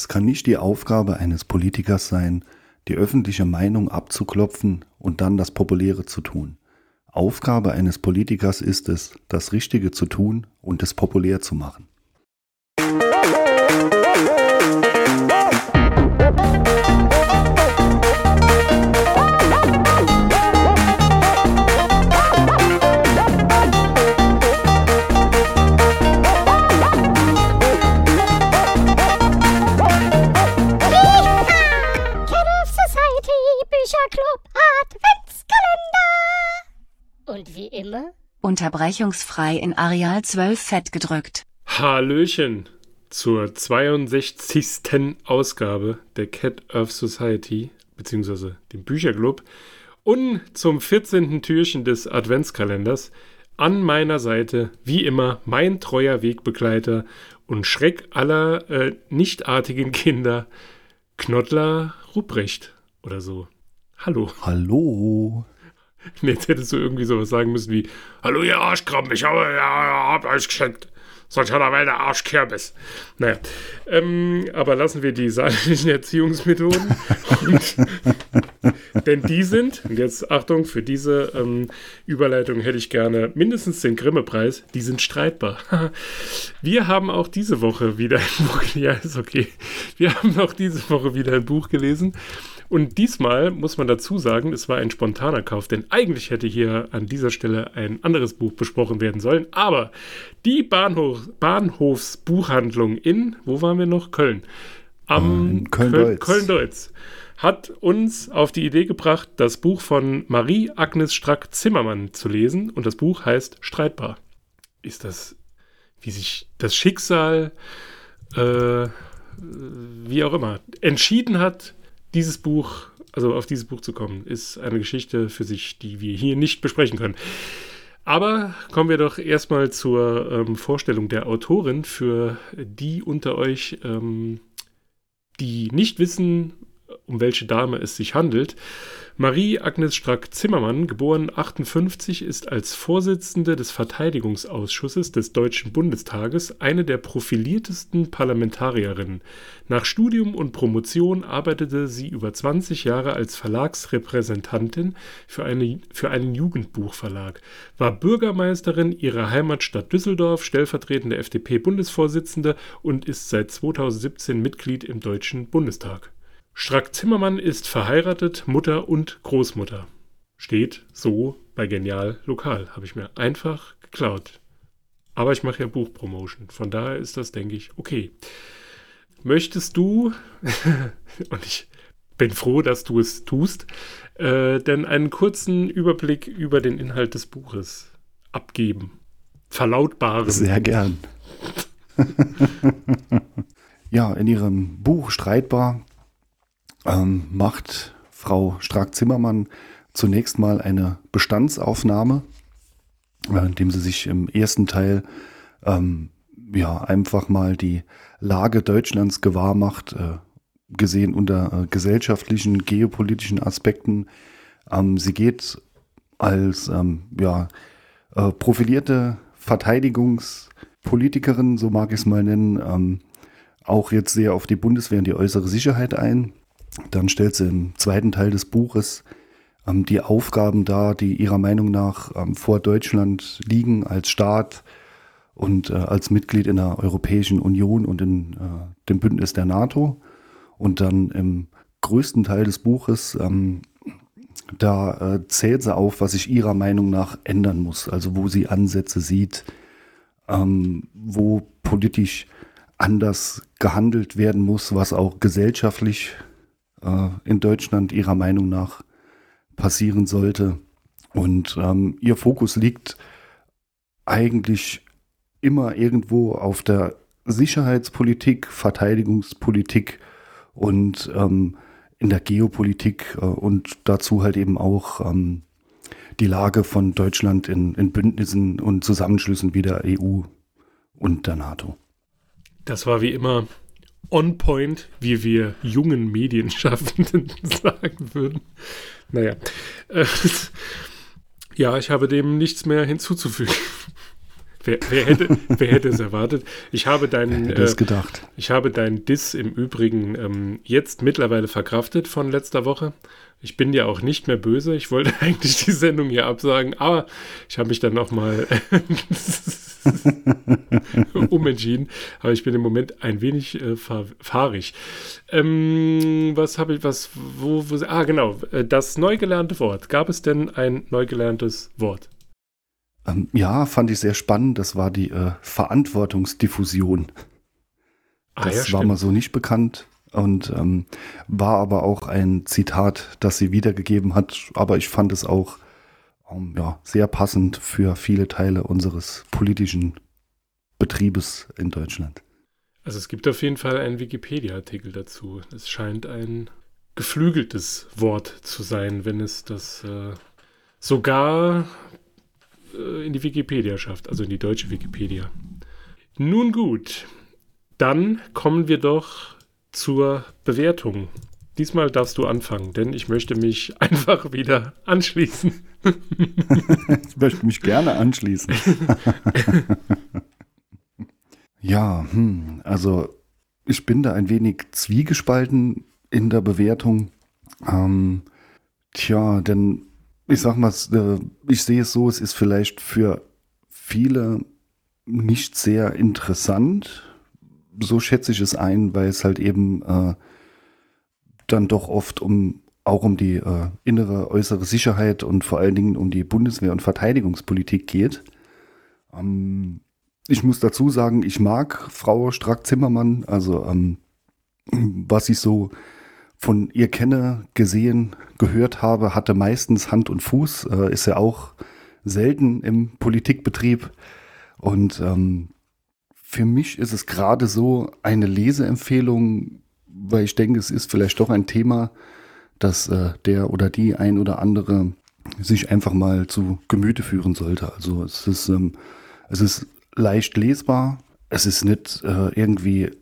Es kann nicht die Aufgabe eines Politikers sein, die öffentliche Meinung abzuklopfen und dann das Populäre zu tun. Aufgabe eines Politikers ist es, das Richtige zu tun und es populär zu machen. Und wie immer? Unterbrechungsfrei in Areal 12 fett gedrückt. Hallöchen zur 62. Ausgabe der Cat Earth Society, beziehungsweise dem Bücherclub, und zum 14. Türchen des Adventskalenders. An meiner Seite, wie immer, mein treuer Wegbegleiter und Schreck aller äh, nichtartigen Kinder, Knottler Ruprecht oder so. Hallo. Hallo. Jetzt hättest du irgendwie sowas sagen müssen wie: Hallo, ihr Arschkrabben, ich habe, ja, hab euch geschenkt. Sonst hat er mal der. Naja, ähm, aber lassen wir die sachlichen Erziehungsmethoden. und, denn die sind, und jetzt Achtung, für diese ähm, Überleitung hätte ich gerne mindestens den Grimme-Preis, die sind streitbar. wir haben auch diese Woche wieder ein Buch, ja, ist okay. Wir haben auch diese Woche wieder ein Buch gelesen und diesmal muss man dazu sagen, es war ein spontaner Kauf, denn eigentlich hätte hier an dieser Stelle ein anderes Buch besprochen werden sollen. Aber die Bahnhof, Bahnhofsbuchhandlung in, wo waren wir noch? Köln. Am Köln-Deutz. Köln, Köln hat uns auf die Idee gebracht, das Buch von Marie-Agnes Strack-Zimmermann zu lesen. Und das Buch heißt Streitbar. Ist das, wie sich das Schicksal, äh, wie auch immer, entschieden hat, dieses Buch, also auf dieses Buch zu kommen, ist eine Geschichte für sich, die wir hier nicht besprechen können. Aber kommen wir doch erstmal zur ähm, Vorstellung der Autorin für die unter euch, ähm, die nicht wissen, um welche Dame es sich handelt. Marie-Agnes Strack-Zimmermann, geboren 58, ist als Vorsitzende des Verteidigungsausschusses des Deutschen Bundestages eine der profiliertesten Parlamentarierinnen. Nach Studium und Promotion arbeitete sie über 20 Jahre als Verlagsrepräsentantin für, eine, für einen Jugendbuchverlag, war Bürgermeisterin ihrer Heimatstadt Düsseldorf, stellvertretende FDP-Bundesvorsitzende und ist seit 2017 Mitglied im Deutschen Bundestag. Strack-Zimmermann ist verheiratet, Mutter und Großmutter. Steht so bei Genial Lokal. Habe ich mir einfach geklaut. Aber ich mache ja Buchpromotion. Von daher ist das, denke ich, okay. Möchtest du, und ich bin froh, dass du es tust, äh, denn einen kurzen Überblick über den Inhalt des Buches abgeben? Verlautbaren. Sehr gern. ja, in ihrem Buch Streitbar ähm, macht Frau Strack-Zimmermann zunächst mal eine Bestandsaufnahme, äh, indem sie sich im ersten Teil ähm, ja einfach mal die Lage Deutschlands gewahr macht, äh, gesehen unter äh, gesellschaftlichen, geopolitischen Aspekten. Ähm, sie geht als ähm, ja, äh, profilierte Verteidigungspolitikerin, so mag ich es mal nennen, ähm, auch jetzt sehr auf die Bundeswehr und die äußere Sicherheit ein. Dann stellt sie im zweiten Teil des Buches ähm, die Aufgaben dar, die ihrer Meinung nach ähm, vor Deutschland liegen als Staat und äh, als Mitglied in der Europäischen Union und in äh, dem Bündnis der NATO. Und dann im größten Teil des Buches, ähm, da äh, zählt sie auf, was sich ihrer Meinung nach ändern muss. Also wo sie Ansätze sieht, ähm, wo politisch anders gehandelt werden muss, was auch gesellschaftlich äh, in Deutschland ihrer Meinung nach passieren sollte. Und ähm, ihr Fokus liegt eigentlich immer irgendwo auf der Sicherheitspolitik, Verteidigungspolitik und ähm, in der Geopolitik äh, und dazu halt eben auch ähm, die Lage von Deutschland in, in Bündnissen und Zusammenschlüssen wie der EU und der NATO. Das war wie immer on point, wie wir jungen Medienschaffenden sagen würden. Naja. Äh, ja, ich habe dem nichts mehr hinzuzufügen. Wer, wer, hätte, wer hätte es erwartet? Ich habe deinen, äh, gedacht. ich habe deinen Diss im Übrigen ähm, jetzt mittlerweile verkraftet von letzter Woche. Ich bin ja auch nicht mehr böse. Ich wollte eigentlich die Sendung hier absagen, aber ich habe mich dann nochmal umentschieden. Aber ich bin im Moment ein wenig äh, fahr fahrig. Ähm, was habe ich, was, wo, wo, ah, genau, äh, das neu gelernte Wort. Gab es denn ein neu gelerntes Wort? Ähm, ja, fand ich sehr spannend. Das war die äh, Verantwortungsdiffusion. Ah, Das ja, war mal so nicht bekannt und ähm, war aber auch ein Zitat, das sie wiedergegeben hat. Aber ich fand es auch ähm, ja, sehr passend für viele Teile unseres politischen Betriebes in Deutschland. Also es gibt auf jeden Fall einen Wikipedia-Artikel dazu. Es scheint ein geflügeltes Wort zu sein, wenn es das äh, sogar äh, in die Wikipedia schafft, also in die deutsche Wikipedia. Nun gut, dann kommen wir doch zur Bewertung. Diesmal darfst du anfangen, denn ich möchte mich einfach wieder anschließen. Ich möchte mich gerne anschließen. ja, hm, also ich bin da ein wenig zwiegespalten in der Bewertung. Ähm, tja, denn ich sag mal, äh, ich sehe es so, es ist vielleicht für viele nicht sehr interessant. So schätze ich es ein, weil es halt eben äh, dann doch oft um auch um die äh, innere, äußere Sicherheit und vor allen Dingen um die Bundeswehr- und Verteidigungspolitik geht. Ähm, ich muss dazu sagen, ich mag Frau Strack-Zimmermann, also ähm, was ich so von ihr kenne, gesehen, gehört habe, hatte meistens Hand und Fuß, äh, ist ja auch selten im Politikbetrieb. Und ähm, für mich ist es gerade so eine Leseempfehlung, weil ich denke, es ist vielleicht doch ein Thema, dass äh, der oder die ein oder andere sich einfach mal zu Gemüte führen sollte. Also es ist, ähm, es ist leicht lesbar, es ist nicht äh, irgendwie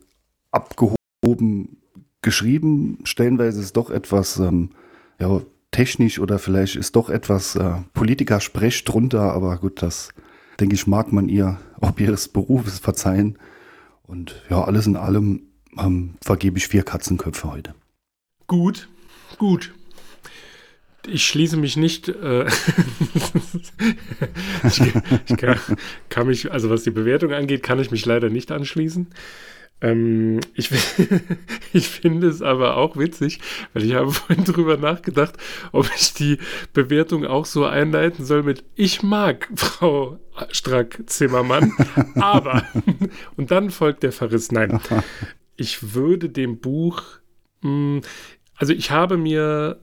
abgehoben geschrieben, stellenweise ist doch etwas ähm, ja, technisch oder vielleicht ist doch etwas äh, Politiker-Sprech drunter, aber gut, das denke ich, mag man ihr ob ihres Berufes verzeihen. Und ja, alles in allem ähm, vergebe ich vier Katzenköpfe heute. Gut, gut. Ich schließe mich nicht. Äh, ich ich kann, kann mich, also was die Bewertung angeht, kann ich mich leider nicht anschließen. Ähm, ich, ich finde es aber auch witzig, weil ich habe vorhin drüber nachgedacht, ob ich die Bewertung auch so einleiten soll mit Ich mag Frau Strack-Zimmermann, aber und dann folgt der Verriss. Nein, ich würde dem Buch, mh, also ich habe mir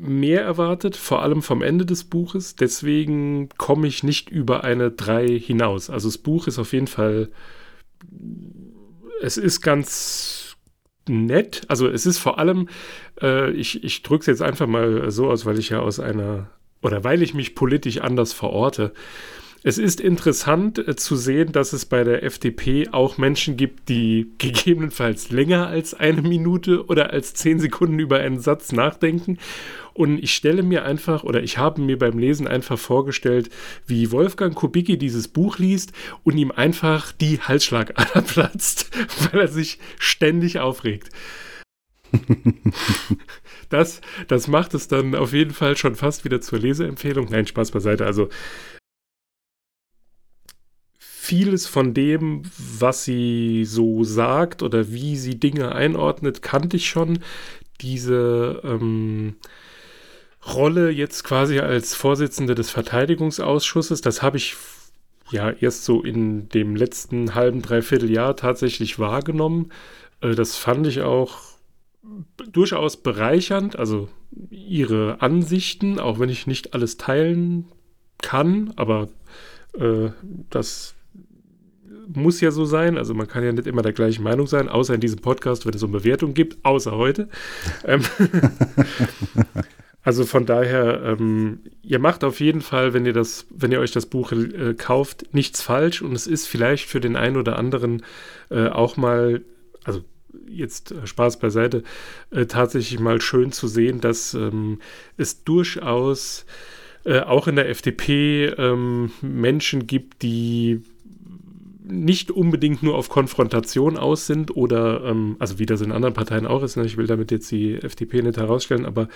mehr erwartet, vor allem vom Ende des Buches. Deswegen komme ich nicht über eine 3 hinaus. Also das Buch ist auf jeden Fall, es ist ganz nett. Also es ist vor allem, äh, ich, ich drücke es jetzt einfach mal so aus, weil ich ja aus einer, oder weil ich mich politisch anders verorte. Es ist interessant äh, zu sehen, dass es bei der FDP auch Menschen gibt, die gegebenenfalls länger als eine Minute oder als zehn Sekunden über einen Satz nachdenken. Und ich stelle mir einfach, oder ich habe mir beim Lesen einfach vorgestellt, wie Wolfgang Kubicki dieses Buch liest und ihm einfach die Halsschlagader platzt, weil er sich ständig aufregt. Das, das macht es dann auf jeden Fall schon fast wieder zur Leseempfehlung. Nein, Spaß beiseite. Also vieles von dem, was sie so sagt oder wie sie Dinge einordnet, kannte ich schon. Diese ähm, Rolle jetzt quasi als Vorsitzende des Verteidigungsausschusses, das habe ich ja erst so in dem letzten halben, dreiviertel Jahr tatsächlich wahrgenommen. Äh, das fand ich auch durchaus bereichernd, also ihre Ansichten, auch wenn ich nicht alles teilen kann, aber äh, das muss ja so sein. Also man kann ja nicht immer der gleichen Meinung sein, außer in diesem Podcast, wenn es um Bewertung gibt, außer heute. Ähm, also von daher, ähm, ihr macht auf jeden Fall, wenn ihr das, wenn ihr euch das Buch äh, kauft, nichts falsch und es ist vielleicht für den einen oder anderen äh, auch mal, also jetzt äh, Spaß beiseite, äh, tatsächlich mal schön zu sehen, dass ähm, es durchaus äh, auch in der FDP ähm, Menschen gibt, die nicht unbedingt nur auf Konfrontation aus sind oder, ähm, also wie das in anderen Parteien auch ist, ne? ich will damit jetzt die FDP nicht herausstellen, aber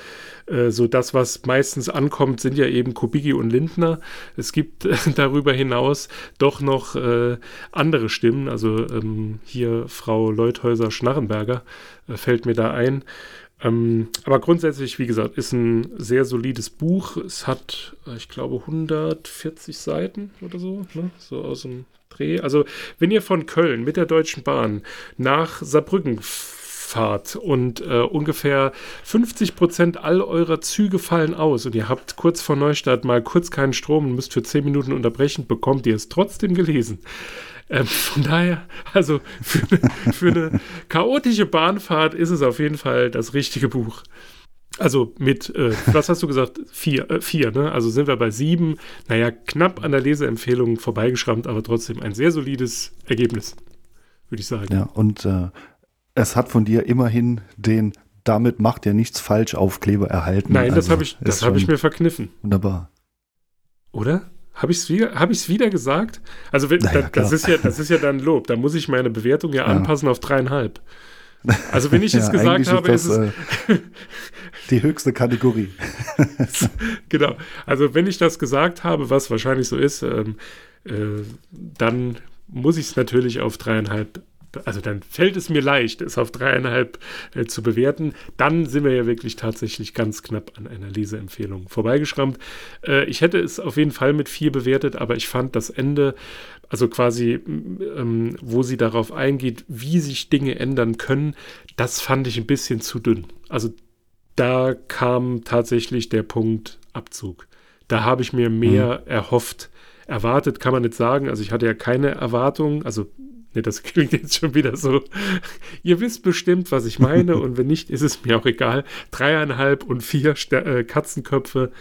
äh, so das, was meistens ankommt, sind ja eben Kubicki und Lindner. Es gibt äh, darüber hinaus doch noch äh, andere Stimmen, also ähm, hier Frau Leuthäuser-Schnarrenberger äh, fällt mir da ein. Ähm, aber grundsätzlich, wie gesagt, ist ein sehr solides Buch. Es hat, äh, ich glaube, 140 Seiten oder so, ne? so aus dem Dreh. Also, wenn ihr von Köln mit der Deutschen Bahn nach Saarbrücken fahrt und äh, ungefähr 50 Prozent all eurer Züge fallen aus und ihr habt kurz vor Neustadt mal kurz keinen Strom und müsst für 10 Minuten unterbrechen, bekommt ihr es trotzdem gelesen. Ähm, von daher, also für, für eine chaotische Bahnfahrt ist es auf jeden Fall das richtige Buch. Also mit, äh, was hast du gesagt? Vier, äh, vier, ne? Also sind wir bei sieben. Naja, knapp an der Leseempfehlung vorbeigeschrammt, aber trotzdem ein sehr solides Ergebnis, würde ich sagen. Ja, und äh, es hat von dir immerhin den damit macht er nichts falsch Aufkleber erhalten. Nein, das also, habe ich, das hab ich mir verkniffen. Wunderbar. Oder? Habe ich es wieder, hab wieder gesagt? Also wenn, naja, da, das, ist ja, das ist ja dann Lob. Da muss ich meine Bewertung ja, ja. anpassen auf dreieinhalb. Also wenn ich es ja, gesagt habe, ist, das, ist es... Äh, die höchste Kategorie. genau. Also wenn ich das gesagt habe, was wahrscheinlich so ist, ähm, äh, dann muss ich es natürlich auf dreieinhalb also dann fällt es mir leicht, es auf dreieinhalb äh, zu bewerten. Dann sind wir ja wirklich tatsächlich ganz knapp an einer Leseempfehlung vorbeigeschrammt. Äh, ich hätte es auf jeden Fall mit vier bewertet, aber ich fand das Ende, also quasi, ähm, wo sie darauf eingeht, wie sich Dinge ändern können, das fand ich ein bisschen zu dünn. Also da kam tatsächlich der Punkt Abzug. Da habe ich mir mehr mhm. erhofft. Erwartet kann man nicht sagen. Also ich hatte ja keine Erwartung. Also Ne, das klingt jetzt schon wieder so. Ihr wisst bestimmt, was ich meine, und wenn nicht, ist es mir auch egal. Dreieinhalb und vier Ster äh, Katzenköpfe.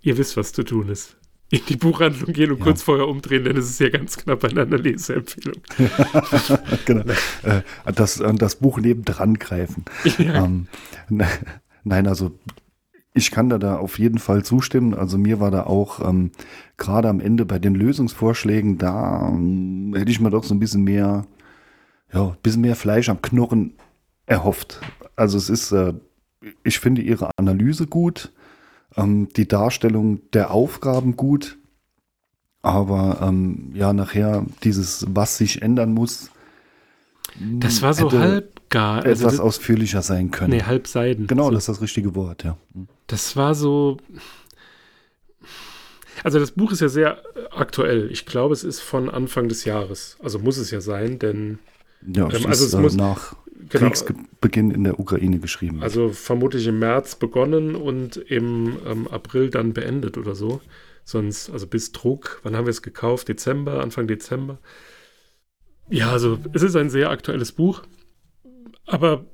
Ihr wisst, was zu tun ist. In die Buchhandlung gehen und ja. kurz vorher umdrehen, denn es ist ja ganz knapp an einer Leseempfehlung. genau. Äh, das, das Buch nebendran greifen. Ja. Ähm, nein, also ich kann da, da auf jeden Fall zustimmen. Also mir war da auch ähm, gerade am Ende bei den Lösungsvorschlägen, da ähm, hätte ich mir doch so ein bisschen mehr, ja, bisschen mehr Fleisch am Knochen erhofft. Also es ist, äh, ich finde ihre Analyse gut, ähm, die Darstellung der Aufgaben gut, aber ähm, ja, nachher dieses, was sich ändern muss. Das war so halb gar. Also etwas ausführlicher sein können. Nee, halbseiden. Genau, so. das ist das richtige Wort, ja. Das war so. Also das Buch ist ja sehr aktuell. Ich glaube, es ist von Anfang des Jahres. Also muss es ja sein, denn ja, ähm, also es muss nach genau, Kriegsbeginn in der Ukraine geschrieben. Also vermutlich im März begonnen und im ähm, April dann beendet oder so. Sonst, also bis Druck, wann haben wir es gekauft? Dezember, Anfang Dezember. Ja, also es ist ein sehr aktuelles Buch. Aber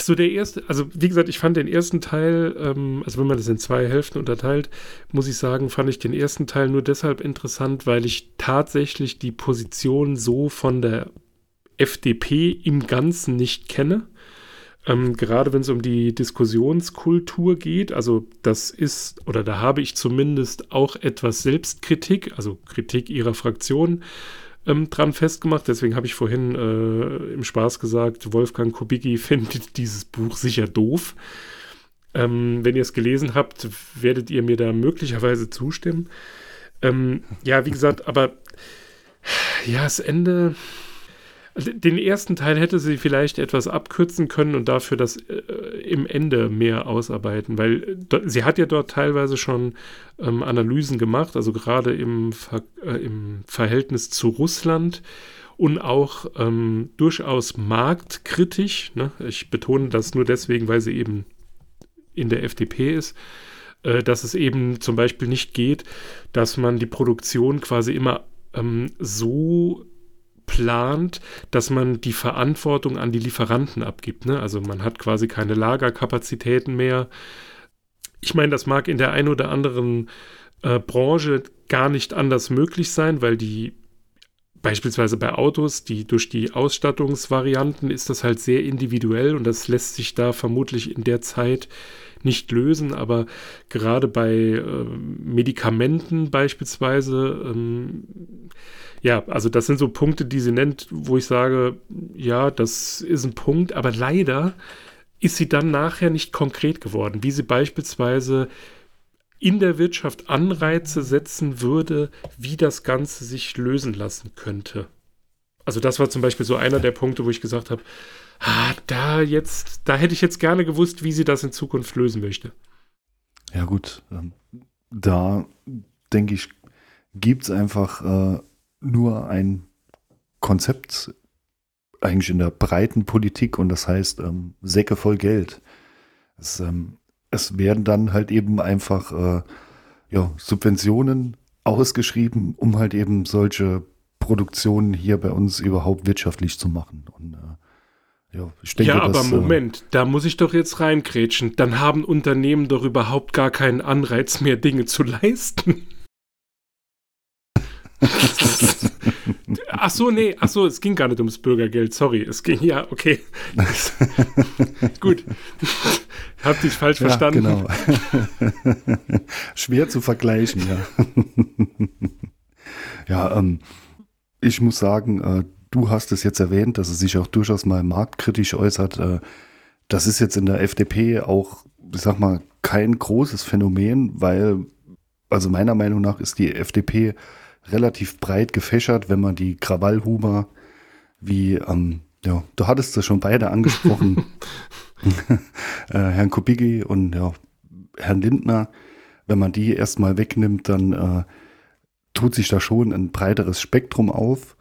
so der erste, also wie gesagt, ich fand den ersten Teil, ähm, also wenn man das in zwei Hälften unterteilt, muss ich sagen, fand ich den ersten Teil nur deshalb interessant, weil ich tatsächlich die Position so von der FDP im Ganzen nicht kenne. Ähm, gerade wenn es um die Diskussionskultur geht, also das ist, oder da habe ich zumindest auch etwas Selbstkritik, also Kritik ihrer Fraktion ähm, dran festgemacht. Deswegen habe ich vorhin äh, im Spaß gesagt, Wolfgang Kubicki findet dieses Buch sicher doof. Ähm, wenn ihr es gelesen habt, werdet ihr mir da möglicherweise zustimmen. Ähm, ja, wie gesagt, aber ja, das Ende den ersten Teil hätte sie vielleicht etwas abkürzen können und dafür das äh, im Ende mehr ausarbeiten, weil äh, sie hat ja dort teilweise schon ähm, Analysen gemacht, also gerade im, Ver äh, im Verhältnis zu Russland und auch ähm, durchaus marktkritisch. Ne? Ich betone das nur deswegen, weil sie eben in der FDP ist äh, dass es eben zum Beispiel nicht geht, dass man die Produktion quasi immer ähm, so plant, dass man die Verantwortung an die Lieferanten abgibt. Ne? Also man hat quasi keine Lagerkapazitäten mehr. Ich meine, das mag in der einen oder anderen äh, Branche gar nicht anders möglich sein, weil die beispielsweise bei Autos, die durch die Ausstattungsvarianten ist das halt sehr individuell und das lässt sich da vermutlich in der Zeit nicht lösen, aber gerade bei äh, Medikamenten beispielsweise, ähm, ja, also das sind so Punkte, die sie nennt, wo ich sage, ja, das ist ein Punkt, aber leider ist sie dann nachher nicht konkret geworden, wie sie beispielsweise in der Wirtschaft Anreize setzen würde, wie das Ganze sich lösen lassen könnte. Also das war zum Beispiel so einer der Punkte, wo ich gesagt habe, ah, da jetzt, da hätte ich jetzt gerne gewusst, wie sie das in Zukunft lösen möchte. Ja gut, ähm, da denke ich, gibt es einfach äh, nur ein Konzept eigentlich in der breiten Politik und das heißt ähm, Säcke voll Geld. Es, ähm, es werden dann halt eben einfach äh, ja, Subventionen ausgeschrieben, um halt eben solche Produktionen hier bei uns überhaupt wirtschaftlich zu machen. Und äh, ja, ich denke, ja, aber dass, äh, Moment, da muss ich doch jetzt reinkrätschen. Dann haben Unternehmen doch überhaupt gar keinen Anreiz mehr, Dinge zu leisten. ach so, nee, ach so, es ging gar nicht ums Bürgergeld, sorry. Es ging, ja, okay. Gut. Hab dich falsch ja, verstanden. Genau. Schwer zu vergleichen, ja. ja, ähm, ich muss sagen, äh, du hast es jetzt erwähnt, dass es sich auch durchaus mal marktkritisch äußert. Äh, das ist jetzt in der FDP auch, ich sag mal, kein großes Phänomen, weil, also meiner Meinung nach ist die FDP relativ breit gefächert, wenn man die Krawallhuber wie, ähm, ja, du hattest es schon beide angesprochen, äh, Herrn Kubicki und ja, Herrn Lindner, wenn man die erstmal wegnimmt, dann äh, tut sich da schon ein breiteres Spektrum auf,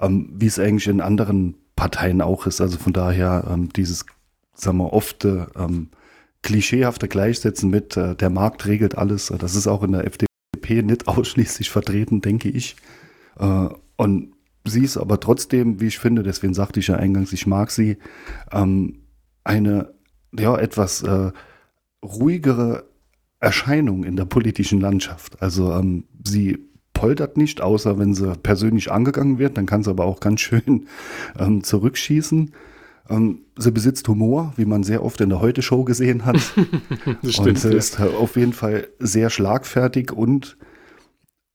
ähm, wie es eigentlich in anderen Parteien auch ist. Also von daher ähm, dieses, sagen wir, oft ähm, klischeehafte Gleichsetzen mit äh, der Markt regelt alles. Das ist auch in der FDP nicht ausschließlich vertreten, denke ich. Äh, und sie ist aber trotzdem, wie ich finde, deswegen sagte ich ja eingangs, ich mag sie, ähm, eine ja etwas äh, ruhigere Erscheinung in der politischen Landschaft. Also ähm, sie poltert nicht, außer wenn sie persönlich angegangen wird, dann kann sie aber auch ganz schön ähm, zurückschießen. Ähm, sie besitzt Humor, wie man sehr oft in der Heute-Show gesehen hat. das stimmt, und sie ist auf jeden Fall sehr schlagfertig und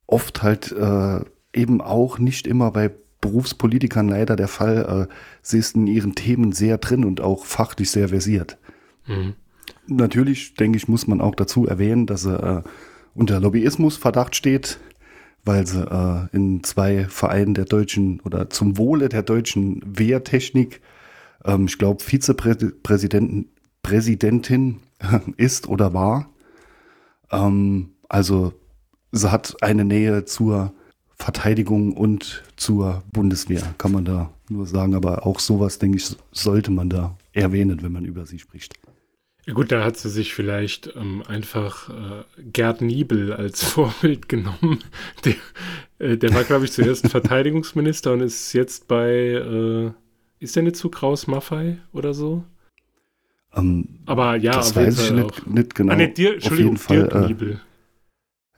oft halt äh, eben auch nicht immer bei Berufspolitikern leider der Fall. Äh, sie ist in ihren Themen sehr drin und auch fachlich sehr versiert. Mhm. Natürlich, denke ich, muss man auch dazu erwähnen, dass er äh, unter Lobbyismusverdacht steht weil sie äh, in zwei Vereinen der deutschen oder zum Wohle der deutschen Wehrtechnik, ähm, ich glaube, Vizepräsidentin Präsidentin ist oder war. Ähm, also sie hat eine Nähe zur Verteidigung und zur Bundeswehr, kann man da nur sagen. Aber auch sowas, denke ich, sollte man da erwähnen, wenn man über sie spricht. Ja gut, da hat sie sich vielleicht ähm, einfach äh, Gerd Niebel als Vorbild genommen. Der, äh, der war, glaube ich, zuerst Verteidigungsminister und ist jetzt bei, äh, ist der nicht zu Kraus Maffei oder so? Um, ähm, Aber ja, das weiß ich nicht, nicht, genau. Ah, nee, dir, auf jeden Fall. Niebel.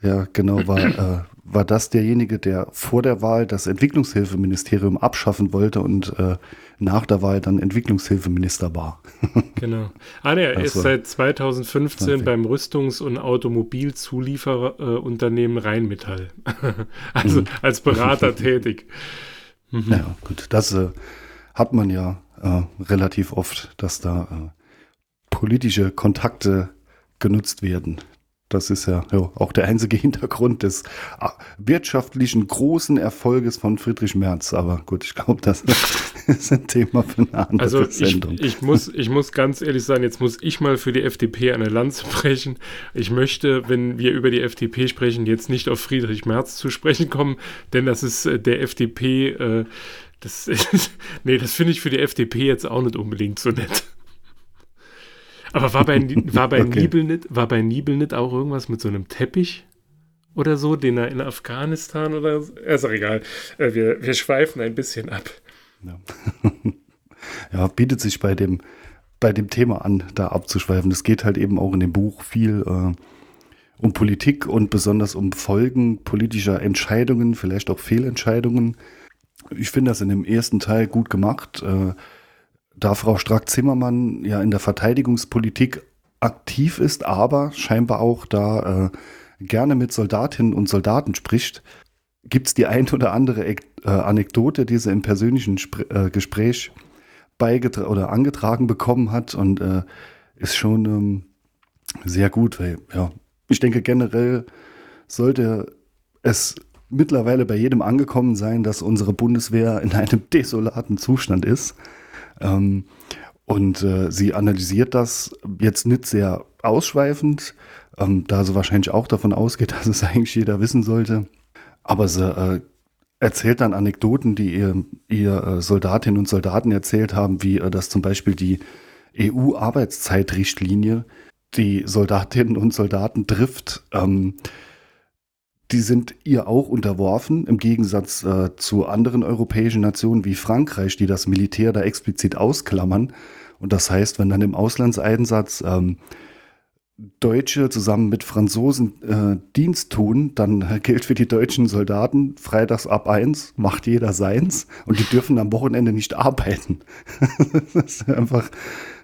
Ja, genau, war, äh, war das derjenige, der vor der Wahl das Entwicklungshilfeministerium abschaffen wollte und äh, nach der Wahl dann Entwicklungshilfeminister war. genau. Ah, ne, er ist seit 2015 beim Rüstungs- und Automobilzulieferunternehmen äh, Rheinmetall. also mhm. als Berater tätig. Mhm. Ja, gut, das äh, hat man ja äh, relativ oft, dass da äh, politische Kontakte genutzt werden. Das ist ja, ja, auch der einzige Hintergrund des ah, wirtschaftlichen großen Erfolges von Friedrich Merz. Aber gut, ich glaube, das ist ein Thema für eine andere also Sendung. Ich, ich, muss, ich muss ganz ehrlich sagen, jetzt muss ich mal für die FDP eine Lanze brechen. Ich möchte, wenn wir über die FDP sprechen, jetzt nicht auf Friedrich Merz zu sprechen kommen, denn das ist äh, der FDP, äh, das ist, nee, das finde ich für die FDP jetzt auch nicht unbedingt so nett. Aber war bei, war bei okay. Nibel nicht, war bei Nibel nicht auch irgendwas mit so einem Teppich oder so, den er in Afghanistan oder so? Ist auch egal. Äh, wir, wir schweifen ein bisschen ab. Ja. ja, bietet sich bei dem, bei dem Thema an, da abzuschweifen. Es geht halt eben auch in dem Buch viel äh, um Politik und besonders um Folgen politischer Entscheidungen, vielleicht auch Fehlentscheidungen. Ich finde das in dem ersten Teil gut gemacht. Äh, da Frau Strack-Zimmermann ja in der Verteidigungspolitik aktiv ist, aber scheinbar auch da äh, gerne mit Soldatinnen und Soldaten spricht, gibt es die ein oder andere äh, Anekdote, die sie im persönlichen Spr äh, Gespräch oder angetragen bekommen hat und äh, ist schon ähm, sehr gut, weil ja, ich denke generell sollte es mittlerweile bei jedem angekommen sein, dass unsere Bundeswehr in einem desolaten Zustand ist. Ähm, und äh, sie analysiert das jetzt nicht sehr ausschweifend, ähm, da sie wahrscheinlich auch davon ausgeht, dass es eigentlich jeder wissen sollte. Aber sie äh, erzählt dann Anekdoten, die ihr, ihr äh, Soldatinnen und Soldaten erzählt haben, wie äh, dass zum Beispiel die EU-Arbeitszeitrichtlinie die Soldatinnen und Soldaten trifft. Ähm, die sind ihr auch unterworfen, im Gegensatz äh, zu anderen europäischen Nationen wie Frankreich, die das Militär da explizit ausklammern. Und das heißt, wenn dann im Auslandseinsatz ähm, Deutsche zusammen mit Franzosen äh, Dienst tun, dann äh, gilt für die deutschen Soldaten freitags ab eins, macht jeder seins und die dürfen am Wochenende nicht arbeiten. das ist einfach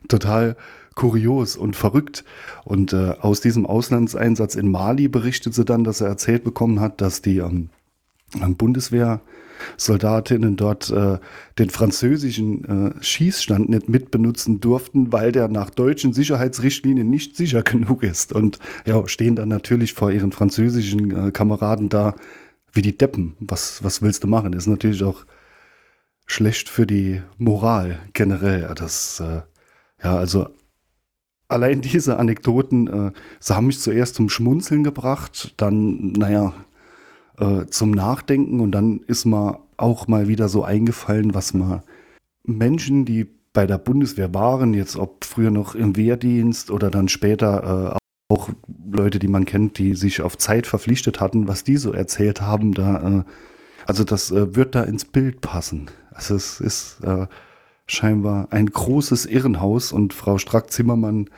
total kurios und verrückt. Und äh, aus diesem Auslandseinsatz in Mali berichtet sie dann, dass er erzählt bekommen hat, dass die ähm, Bundeswehrsoldatinnen dort äh, den französischen äh, Schießstand nicht mitbenutzen durften, weil der nach deutschen Sicherheitsrichtlinien nicht sicher genug ist. Und ja, stehen dann natürlich vor ihren französischen äh, Kameraden da wie die Deppen. Was, was willst du machen? ist natürlich auch schlecht für die Moral generell. Das, äh, ja, also allein diese Anekdoten, äh, sie haben mich zuerst zum Schmunzeln gebracht, dann, naja, äh, zum Nachdenken und dann ist mir auch mal wieder so eingefallen, was man Menschen, die bei der Bundeswehr waren, jetzt ob früher noch im Wehrdienst oder dann später äh, auch Leute, die man kennt, die sich auf Zeit verpflichtet hatten, was die so erzählt haben, da, äh, also das äh, wird da ins Bild passen. Also es ist äh, scheinbar ein großes Irrenhaus und Frau Strack-Zimmermann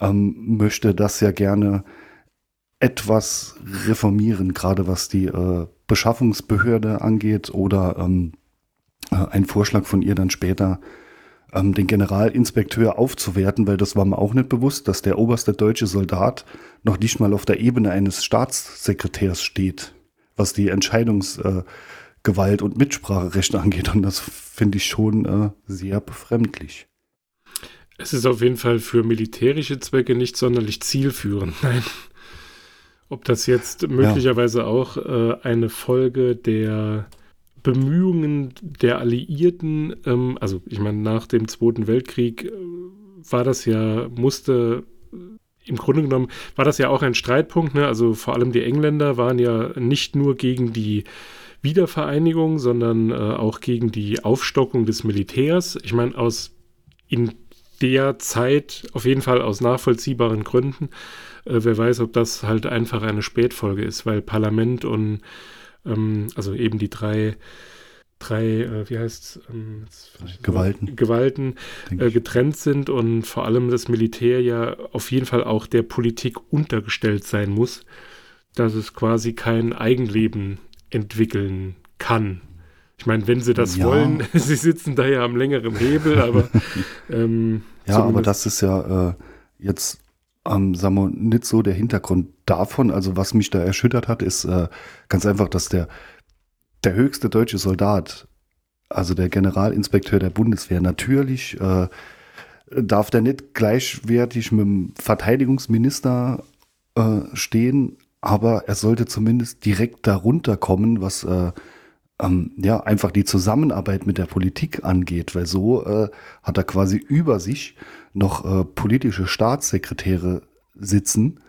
ähm, möchte das ja gerne etwas reformieren, gerade was die äh, Beschaffungsbehörde angeht oder ähm, äh, ein Vorschlag von ihr dann später, ähm, den Generalinspekteur aufzuwerten, weil das war mir auch nicht bewusst, dass der oberste deutsche Soldat noch nicht mal auf der Ebene eines Staatssekretärs steht, was die Entscheidungs- äh, Gewalt- und Mitspracherecht angeht. Und das finde ich schon äh, sehr befremdlich. Es ist auf jeden Fall für militärische Zwecke nicht sonderlich zielführend. Nein. Ob das jetzt möglicherweise ja. auch äh, eine Folge der Bemühungen der Alliierten, ähm, also ich meine, nach dem Zweiten Weltkrieg äh, war das ja, musste im Grunde genommen war das ja auch ein Streitpunkt. Ne? Also vor allem die Engländer waren ja nicht nur gegen die Wiedervereinigung, sondern äh, auch gegen die Aufstockung des Militärs. Ich meine, aus in der Zeit auf jeden Fall aus nachvollziehbaren Gründen. Äh, wer weiß, ob das halt einfach eine Spätfolge ist, weil Parlament und ähm, also eben die drei drei, äh, wie heißt ähm, Gewalten, Gewalten äh, getrennt sind und vor allem das Militär ja auf jeden Fall auch der Politik untergestellt sein muss, dass es quasi kein Eigenleben entwickeln kann. Ich meine, wenn sie das ja. wollen, sie sitzen da ja am längeren Hebel, aber ähm, ja, aber das ist ja äh, jetzt ähm, sagen wir, nicht so der Hintergrund davon. Also was mich da erschüttert hat, ist äh, ganz einfach, dass der der höchste deutsche Soldat, also der Generalinspekteur der Bundeswehr, natürlich äh, darf der nicht gleichwertig mit dem Verteidigungsminister äh, stehen, aber er sollte zumindest direkt darunter kommen, was äh, ähm, ja einfach die Zusammenarbeit mit der Politik angeht, weil so äh, hat er quasi über sich noch äh, politische Staatssekretäre sitzen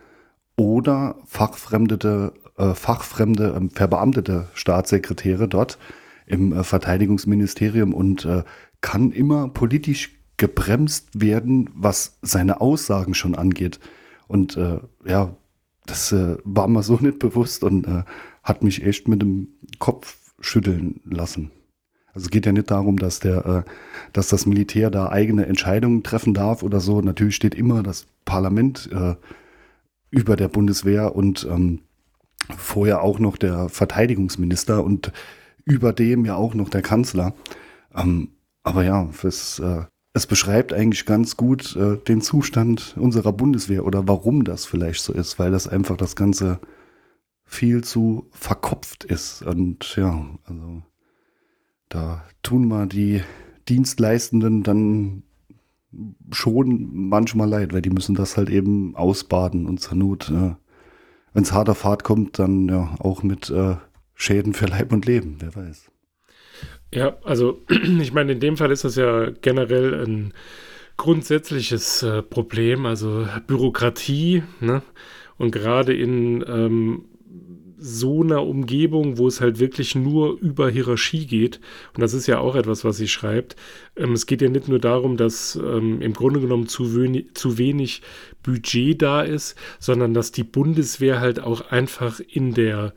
oder fachfremdete, äh, fachfremde, äh, verbeamtete Staatssekretäre dort im äh, Verteidigungsministerium und äh, kann immer politisch gebremst werden, was seine Aussagen schon angeht. Und äh, ja, das äh, war mir so nicht bewusst und äh, hat mich echt mit dem Kopf schütteln lassen. Also es geht ja nicht darum, dass der, äh, dass das Militär da eigene Entscheidungen treffen darf oder so. Natürlich steht immer das Parlament äh, über der Bundeswehr und ähm, vorher auch noch der Verteidigungsminister und über dem ja auch noch der Kanzler. Ähm, aber ja, fürs, äh, es beschreibt eigentlich ganz gut äh, den Zustand unserer Bundeswehr oder warum das vielleicht so ist, weil das einfach das Ganze viel zu verkopft ist. Und ja, also da tun mal die Dienstleistenden dann schon manchmal leid, weil die müssen das halt eben ausbaden und zur Not, äh, wenn es harter Fahrt kommt, dann ja auch mit äh, Schäden für Leib und Leben, wer weiß. Ja, also ich meine, in dem Fall ist das ja generell ein grundsätzliches äh, Problem, also Bürokratie, ne? Und gerade in ähm, so einer Umgebung, wo es halt wirklich nur über Hierarchie geht, und das ist ja auch etwas, was sie schreibt, ähm, es geht ja nicht nur darum, dass ähm, im Grunde genommen zu wenig, zu wenig Budget da ist, sondern dass die Bundeswehr halt auch einfach in der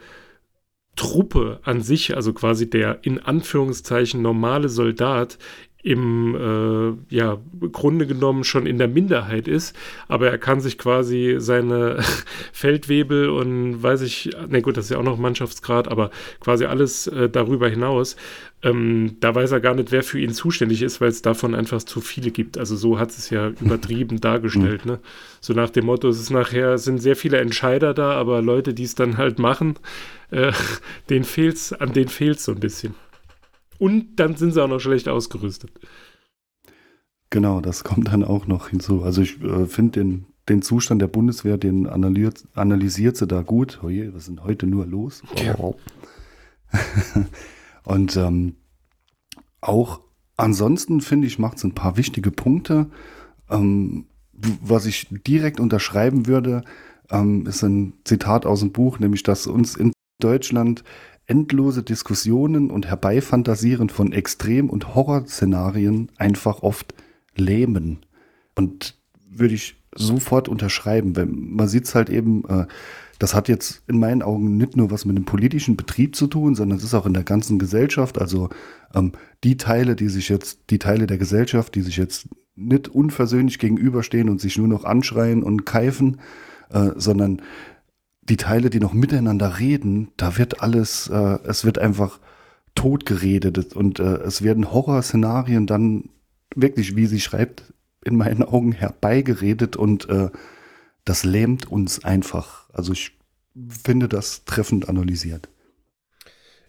Truppe an sich, also quasi der in Anführungszeichen normale Soldat, im äh, ja, Grunde genommen schon in der Minderheit ist, aber er kann sich quasi seine Feldwebel und weiß ich, ne gut, das ist ja auch noch Mannschaftsgrad, aber quasi alles äh, darüber hinaus, ähm, da weiß er gar nicht, wer für ihn zuständig ist, weil es davon einfach zu viele gibt. Also so hat es ja übertrieben dargestellt, ne? So nach dem Motto, es ist nachher, sind sehr viele Entscheider da, aber Leute, die es dann halt machen, äh, denen fehlt's, an denen fehlt es so ein bisschen. Und dann sind sie auch noch schlecht ausgerüstet. Genau, das kommt dann auch noch hinzu. Also ich äh, finde den, den Zustand der Bundeswehr, den analysiert, analysiert sie da gut. Oh je, was ist denn heute nur los? Ja. Und ähm, auch ansonsten finde ich, macht es ein paar wichtige Punkte. Ähm, was ich direkt unterschreiben würde, ähm, ist ein Zitat aus dem Buch, nämlich dass uns in Deutschland endlose Diskussionen und Herbeifantasieren von Extrem- und Horrorszenarien einfach oft lähmen. Und würde ich sofort unterschreiben, weil man sieht es halt eben, äh, das hat jetzt in meinen Augen nicht nur was mit dem politischen Betrieb zu tun, sondern es ist auch in der ganzen Gesellschaft. Also ähm, die Teile, die sich jetzt, die Teile der Gesellschaft, die sich jetzt nicht unversöhnlich gegenüberstehen und sich nur noch anschreien und keifen, äh, sondern die Teile, die noch miteinander reden, da wird alles, äh, es wird einfach tot geredet und äh, es werden Horrorszenarien dann wirklich, wie sie schreibt, in meinen Augen herbeigeredet und äh, das lähmt uns einfach. Also ich finde das treffend analysiert.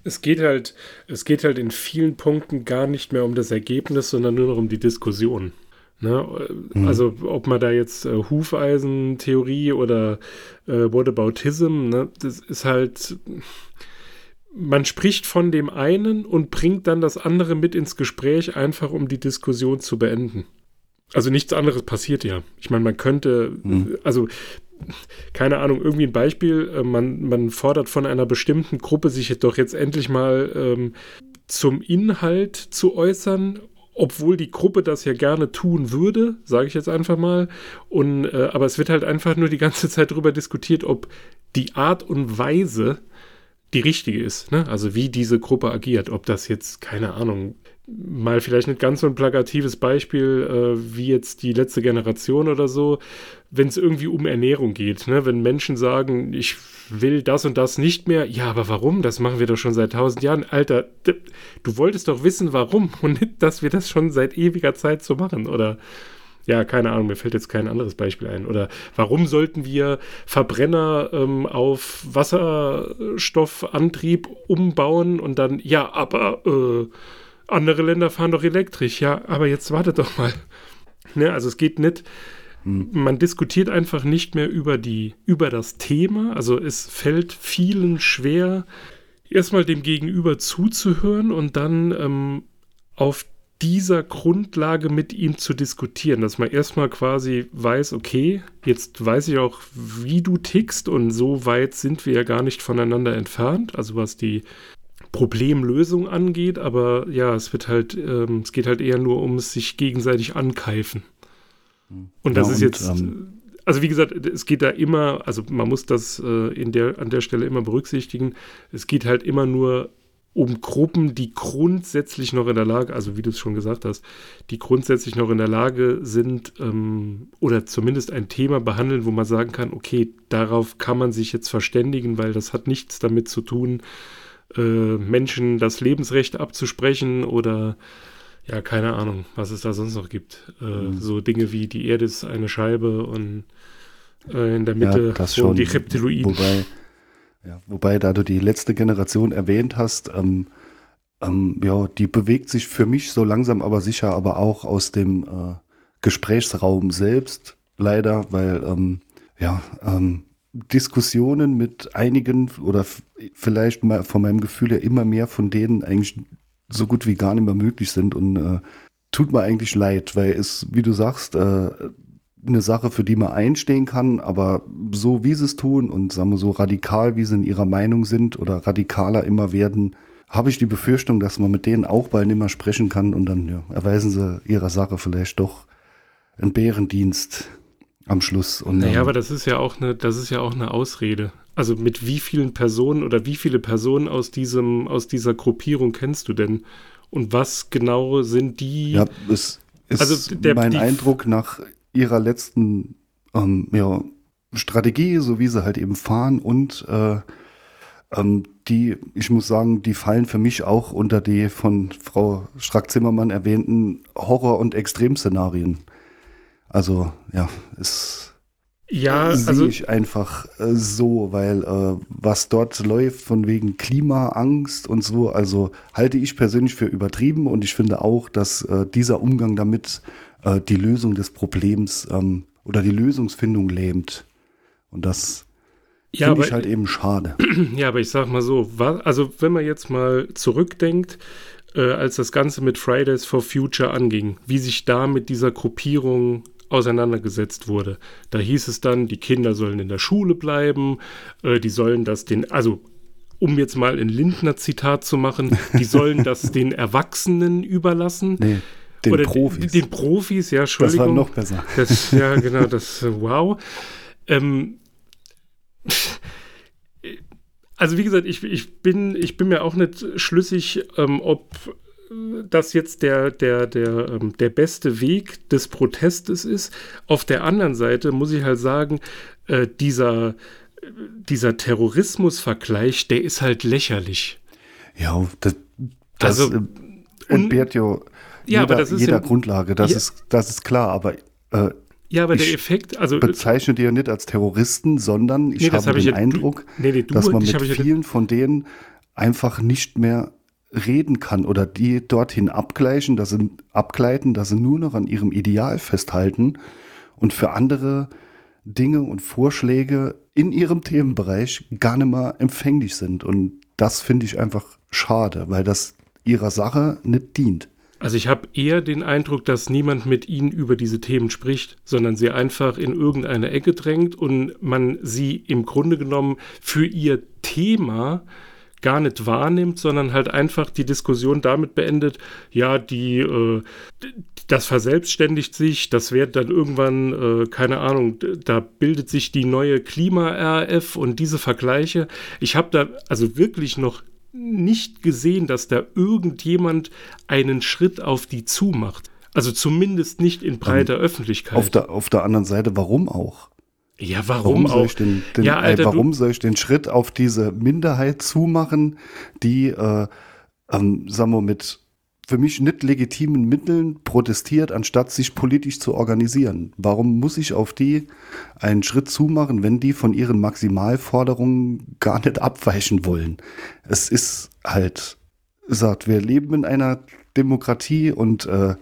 Es geht halt, es geht halt in vielen Punkten gar nicht mehr um das Ergebnis, sondern nur noch um die Diskussion. Ne? Mhm. Also ob man da jetzt äh, Hufeisentheorie oder äh, Whataboutism, ne? das ist halt, man spricht von dem einen und bringt dann das andere mit ins Gespräch, einfach um die Diskussion zu beenden. Also nichts anderes passiert ja. Ich meine, man könnte, mhm. also keine Ahnung, irgendwie ein Beispiel, äh, man, man fordert von einer bestimmten Gruppe, sich doch jetzt endlich mal ähm, zum Inhalt zu äußern obwohl die Gruppe das ja gerne tun würde, sage ich jetzt einfach mal. Und, äh, aber es wird halt einfach nur die ganze Zeit darüber diskutiert, ob die Art und Weise die richtige ist. Ne? Also wie diese Gruppe agiert. Ob das jetzt, keine Ahnung, mal vielleicht nicht ganz so ein plakatives Beispiel äh, wie jetzt die letzte Generation oder so, wenn es irgendwie um Ernährung geht. Ne? Wenn Menschen sagen, ich will das und das nicht mehr. Ja, aber warum? Das machen wir doch schon seit tausend Jahren. Alter, du wolltest doch wissen, warum und nicht, dass wir das schon seit ewiger Zeit so machen. Oder ja, keine Ahnung, mir fällt jetzt kein anderes Beispiel ein. Oder warum sollten wir Verbrenner ähm, auf Wasserstoffantrieb umbauen und dann, ja, aber äh, andere Länder fahren doch elektrisch. Ja, aber jetzt wartet doch mal. Ne, also es geht nicht man diskutiert einfach nicht mehr über die, über das Thema. Also es fällt vielen schwer, erstmal dem Gegenüber zuzuhören und dann ähm, auf dieser Grundlage mit ihm zu diskutieren, dass man erstmal quasi weiß, okay, jetzt weiß ich auch, wie du tickst und so weit sind wir ja gar nicht voneinander entfernt, also was die Problemlösung angeht, aber ja, es wird halt, ähm, es geht halt eher nur ums sich gegenseitig ankeifen. Und das ja, ist jetzt, ähm, also wie gesagt, es geht da immer, also man muss das äh, in der, an der Stelle immer berücksichtigen, es geht halt immer nur um Gruppen, die grundsätzlich noch in der Lage, also wie du es schon gesagt hast, die grundsätzlich noch in der Lage sind ähm, oder zumindest ein Thema behandeln, wo man sagen kann, okay, darauf kann man sich jetzt verständigen, weil das hat nichts damit zu tun, äh, Menschen das Lebensrecht abzusprechen oder ja, keine Ahnung, was es da sonst noch gibt. Äh, Mhm. So Dinge wie die Erde ist eine Scheibe und äh, in der Mitte ja, das schon. die Reptiloiden. Wobei, ja, wobei, da du die letzte Generation erwähnt hast, ähm, ähm, ja, die bewegt sich für mich so langsam aber sicher, aber auch aus dem äh, Gesprächsraum selbst, leider, weil ähm, ja, ähm, Diskussionen mit einigen oder vielleicht mal von meinem Gefühl her immer mehr von denen eigentlich so gut wie gar nicht mehr möglich sind und äh, tut mir eigentlich leid, weil es, wie du sagst, äh, eine Sache, für die man einstehen kann, aber so wie sie es tun und sagen wir so radikal, wie sie in ihrer Meinung sind oder radikaler immer werden, habe ich die Befürchtung, dass man mit denen auch bald nicht mehr sprechen kann und dann ja, erweisen sie ihrer Sache vielleicht doch einen Bärendienst am Schluss. Und, Naja, ähm, aber das ist ja auch eine, das ist ja auch eine Ausrede. Also mit wie vielen Personen oder wie viele Personen aus diesem, aus dieser Gruppierung kennst du denn? Und was genau sind die? Ja, es ist Also der- mein die- Eindruck nach ihrer letzten ähm, ja, Strategie, so wie sie halt eben fahren und äh, ähm, die, ich muss sagen, die fallen für mich auch unter die von Frau Strack-Zimmermann erwähnten Horror- und Extremszenarien. Also ja, es ja, sehe also ich einfach äh, so, weil äh, was dort läuft von wegen Klimaangst und so, also halte ich persönlich für übertrieben und ich finde auch, dass äh, dieser Umgang damit äh, die Lösung des Problems ähm, oder die Lösungsfindung lähmt. Und das ja, finde ich halt eben schade. ja, aber ich sag mal so, wa- also wenn man jetzt mal zurückdenkt, äh, als das Ganze mit Fridays for Future anging, wie sich da mit dieser Gruppierung auseinandergesetzt wurde. Da hieß es dann, die Kinder sollen in der Schule bleiben, äh, die sollen das den, also um jetzt mal ein Lindner-Zitat zu machen, die sollen das den Erwachsenen überlassen. Nee, den Oder Profis. Den Profis, ja, das war Entschuldigung. noch besser. Das, ja, genau, das, äh, wow. Ähm, also wie gesagt, ich, ich, bin, ich bin mir auch nicht schlüssig, ähm, ob das jetzt der, der, der, ähm, der beste Weg des Protestes ist. Auf der anderen Seite muss ich halt sagen, äh, dieser, äh, dieser Terrorismus-Vergleich, der ist halt lächerlich. Ja, das, das Also, äh, entbehrt ja, Ja, jeder, aber das ist jeder im- Grundlage, das, Ja. ist, das ist klar, aber äh, Ja, aber der Ich Effekt, also bezeichne die ja nicht als Terroristen, sondern ich Nee, habe hab ich den ja- Eindruck, nee, nee, du dass man ich mit ich ja- vielen von denen einfach nicht mehr reden kann oder die dorthin abgleichen, dass sie abgleiten, dass sie nur noch an ihrem Ideal festhalten und für andere Dinge und Vorschläge in ihrem Themenbereich gar nicht mehr empfänglich sind. Und das finde ich einfach schade, weil das ihrer Sache nicht dient. Also ich habe eher den Eindruck, dass niemand mit ihnen über diese Themen spricht, sondern sie einfach in irgendeine Ecke drängt und man sie im Grunde genommen für ihr Thema gar nicht wahrnimmt, sondern halt einfach die Diskussion damit beendet, ja, die, äh, das verselbstständigt sich, das wird dann irgendwann, äh, keine Ahnung, da bildet sich die neue Klima-RF und diese Vergleiche. Ich habe da also wirklich noch nicht gesehen, dass da irgendjemand einen Schritt auf die zumacht. Also zumindest nicht in breiter Öffentlichkeit. Auf der, auf der anderen Seite, warum auch? Ja, warum, Warum, soll ich den, den, ja, Alter, äh, warum soll ich den Schritt auf diese Minderheit zumachen, die, äh, ähm, sagen wir, mit für mich nicht legitimen Mitteln protestiert, anstatt sich politisch zu organisieren? Warum muss ich auf die einen Schritt zumachen, wenn die von ihren Maximalforderungen gar nicht abweichen wollen? Es ist halt, sagt, wir leben in einer Demokratie und äh,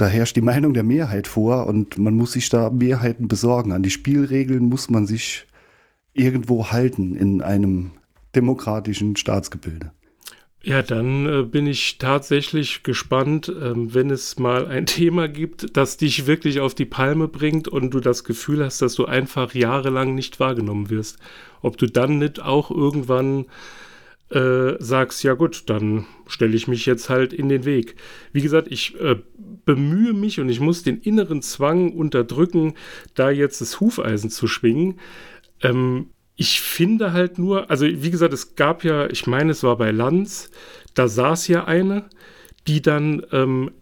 da herrscht die Meinung der Mehrheit vor und man muss sich da Mehrheiten besorgen. An die Spielregeln muss man sich irgendwo halten in einem demokratischen Staatsgebilde. ja, dann äh, bin ich tatsächlich gespannt, ähm, wenn es mal ein Thema gibt, das dich wirklich auf die Palme bringt und du das Gefühl hast, dass du einfach jahrelang nicht wahrgenommen wirst. Ob du dann nicht auch irgendwann äh, sagst, ja gut, dann stelle ich mich jetzt halt in den Weg. Wie gesagt, ich äh, bemühe mich und ich muss den inneren Zwang unterdrücken, da jetzt das Hufeisen zu schwingen. Ähm, ich finde halt nur, also wie gesagt, es gab ja, ich meine, es war bei Lanz, da saß ja eine, die dann ähm, äh,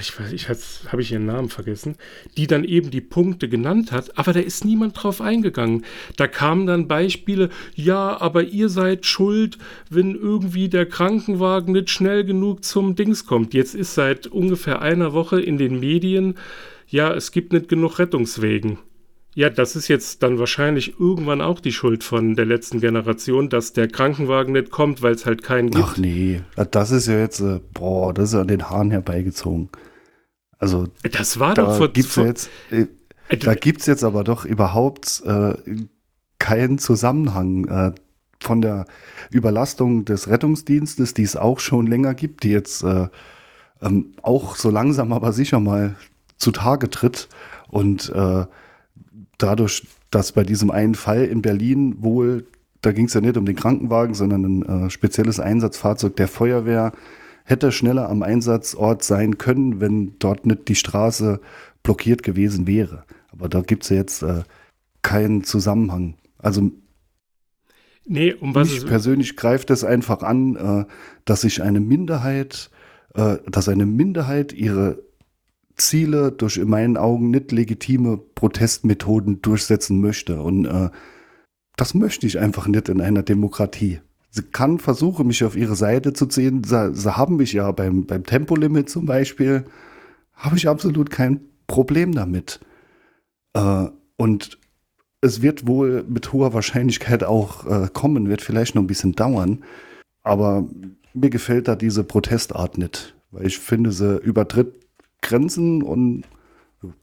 ich weiß, ich habe ich ihren Namen vergessen, die dann eben die Punkte genannt hat, aber da ist niemand drauf eingegangen. Da kamen dann Beispiele, ja, aber ihr seid schuld, wenn irgendwie der Krankenwagen nicht schnell genug zum Dings kommt. Jetzt ist seit ungefähr einer Woche in den Medien, ja, es gibt nicht genug Rettungswegen. Ja, das ist jetzt dann wahrscheinlich irgendwann auch die Schuld von der letzten Generation, dass der Krankenwagen nicht kommt, weil es halt keinen gibt. Ach nee, das ist ja jetzt, äh, boah, das ist an den Haaren herbeigezogen. Also, das war da doch vor, gibt's vor jetzt, äh, da gibt es jetzt aber doch überhaupt äh, keinen Zusammenhang äh, von der Überlastung des Rettungsdienstes, die es auch schon länger gibt, die jetzt äh, ähm, auch so langsam aber sicher mal zutage tritt und dadurch, dass bei diesem einen Fall in Berlin wohl, da ging es ja nicht um den Krankenwagen, sondern ein äh, spezielles Einsatzfahrzeug der Feuerwehr, hätte schneller am Einsatzort sein können, wenn dort nicht die Straße blockiert gewesen wäre. Aber da gibt es ja jetzt äh, keinen Zusammenhang. Also nee, um was mich persönlich greift es einfach an, äh, dass sich eine Minderheit, äh, dass eine Minderheit ihre Ziele durch in meinen Augen nicht legitime Protestmethoden durchsetzen möchte. Und äh, das möchte ich einfach nicht in einer Demokratie. Sie kann versuchen, mich auf ihre Seite zu ziehen. Sie, sie haben mich ja beim, beim Tempolimit zum Beispiel, habe ich absolut kein Problem damit. Äh, und es wird wohl mit hoher Wahrscheinlichkeit auch äh, kommen, wird vielleicht noch ein bisschen dauern. Aber mir gefällt da diese Protestart nicht, weil ich finde, sie übertritt Grenzen und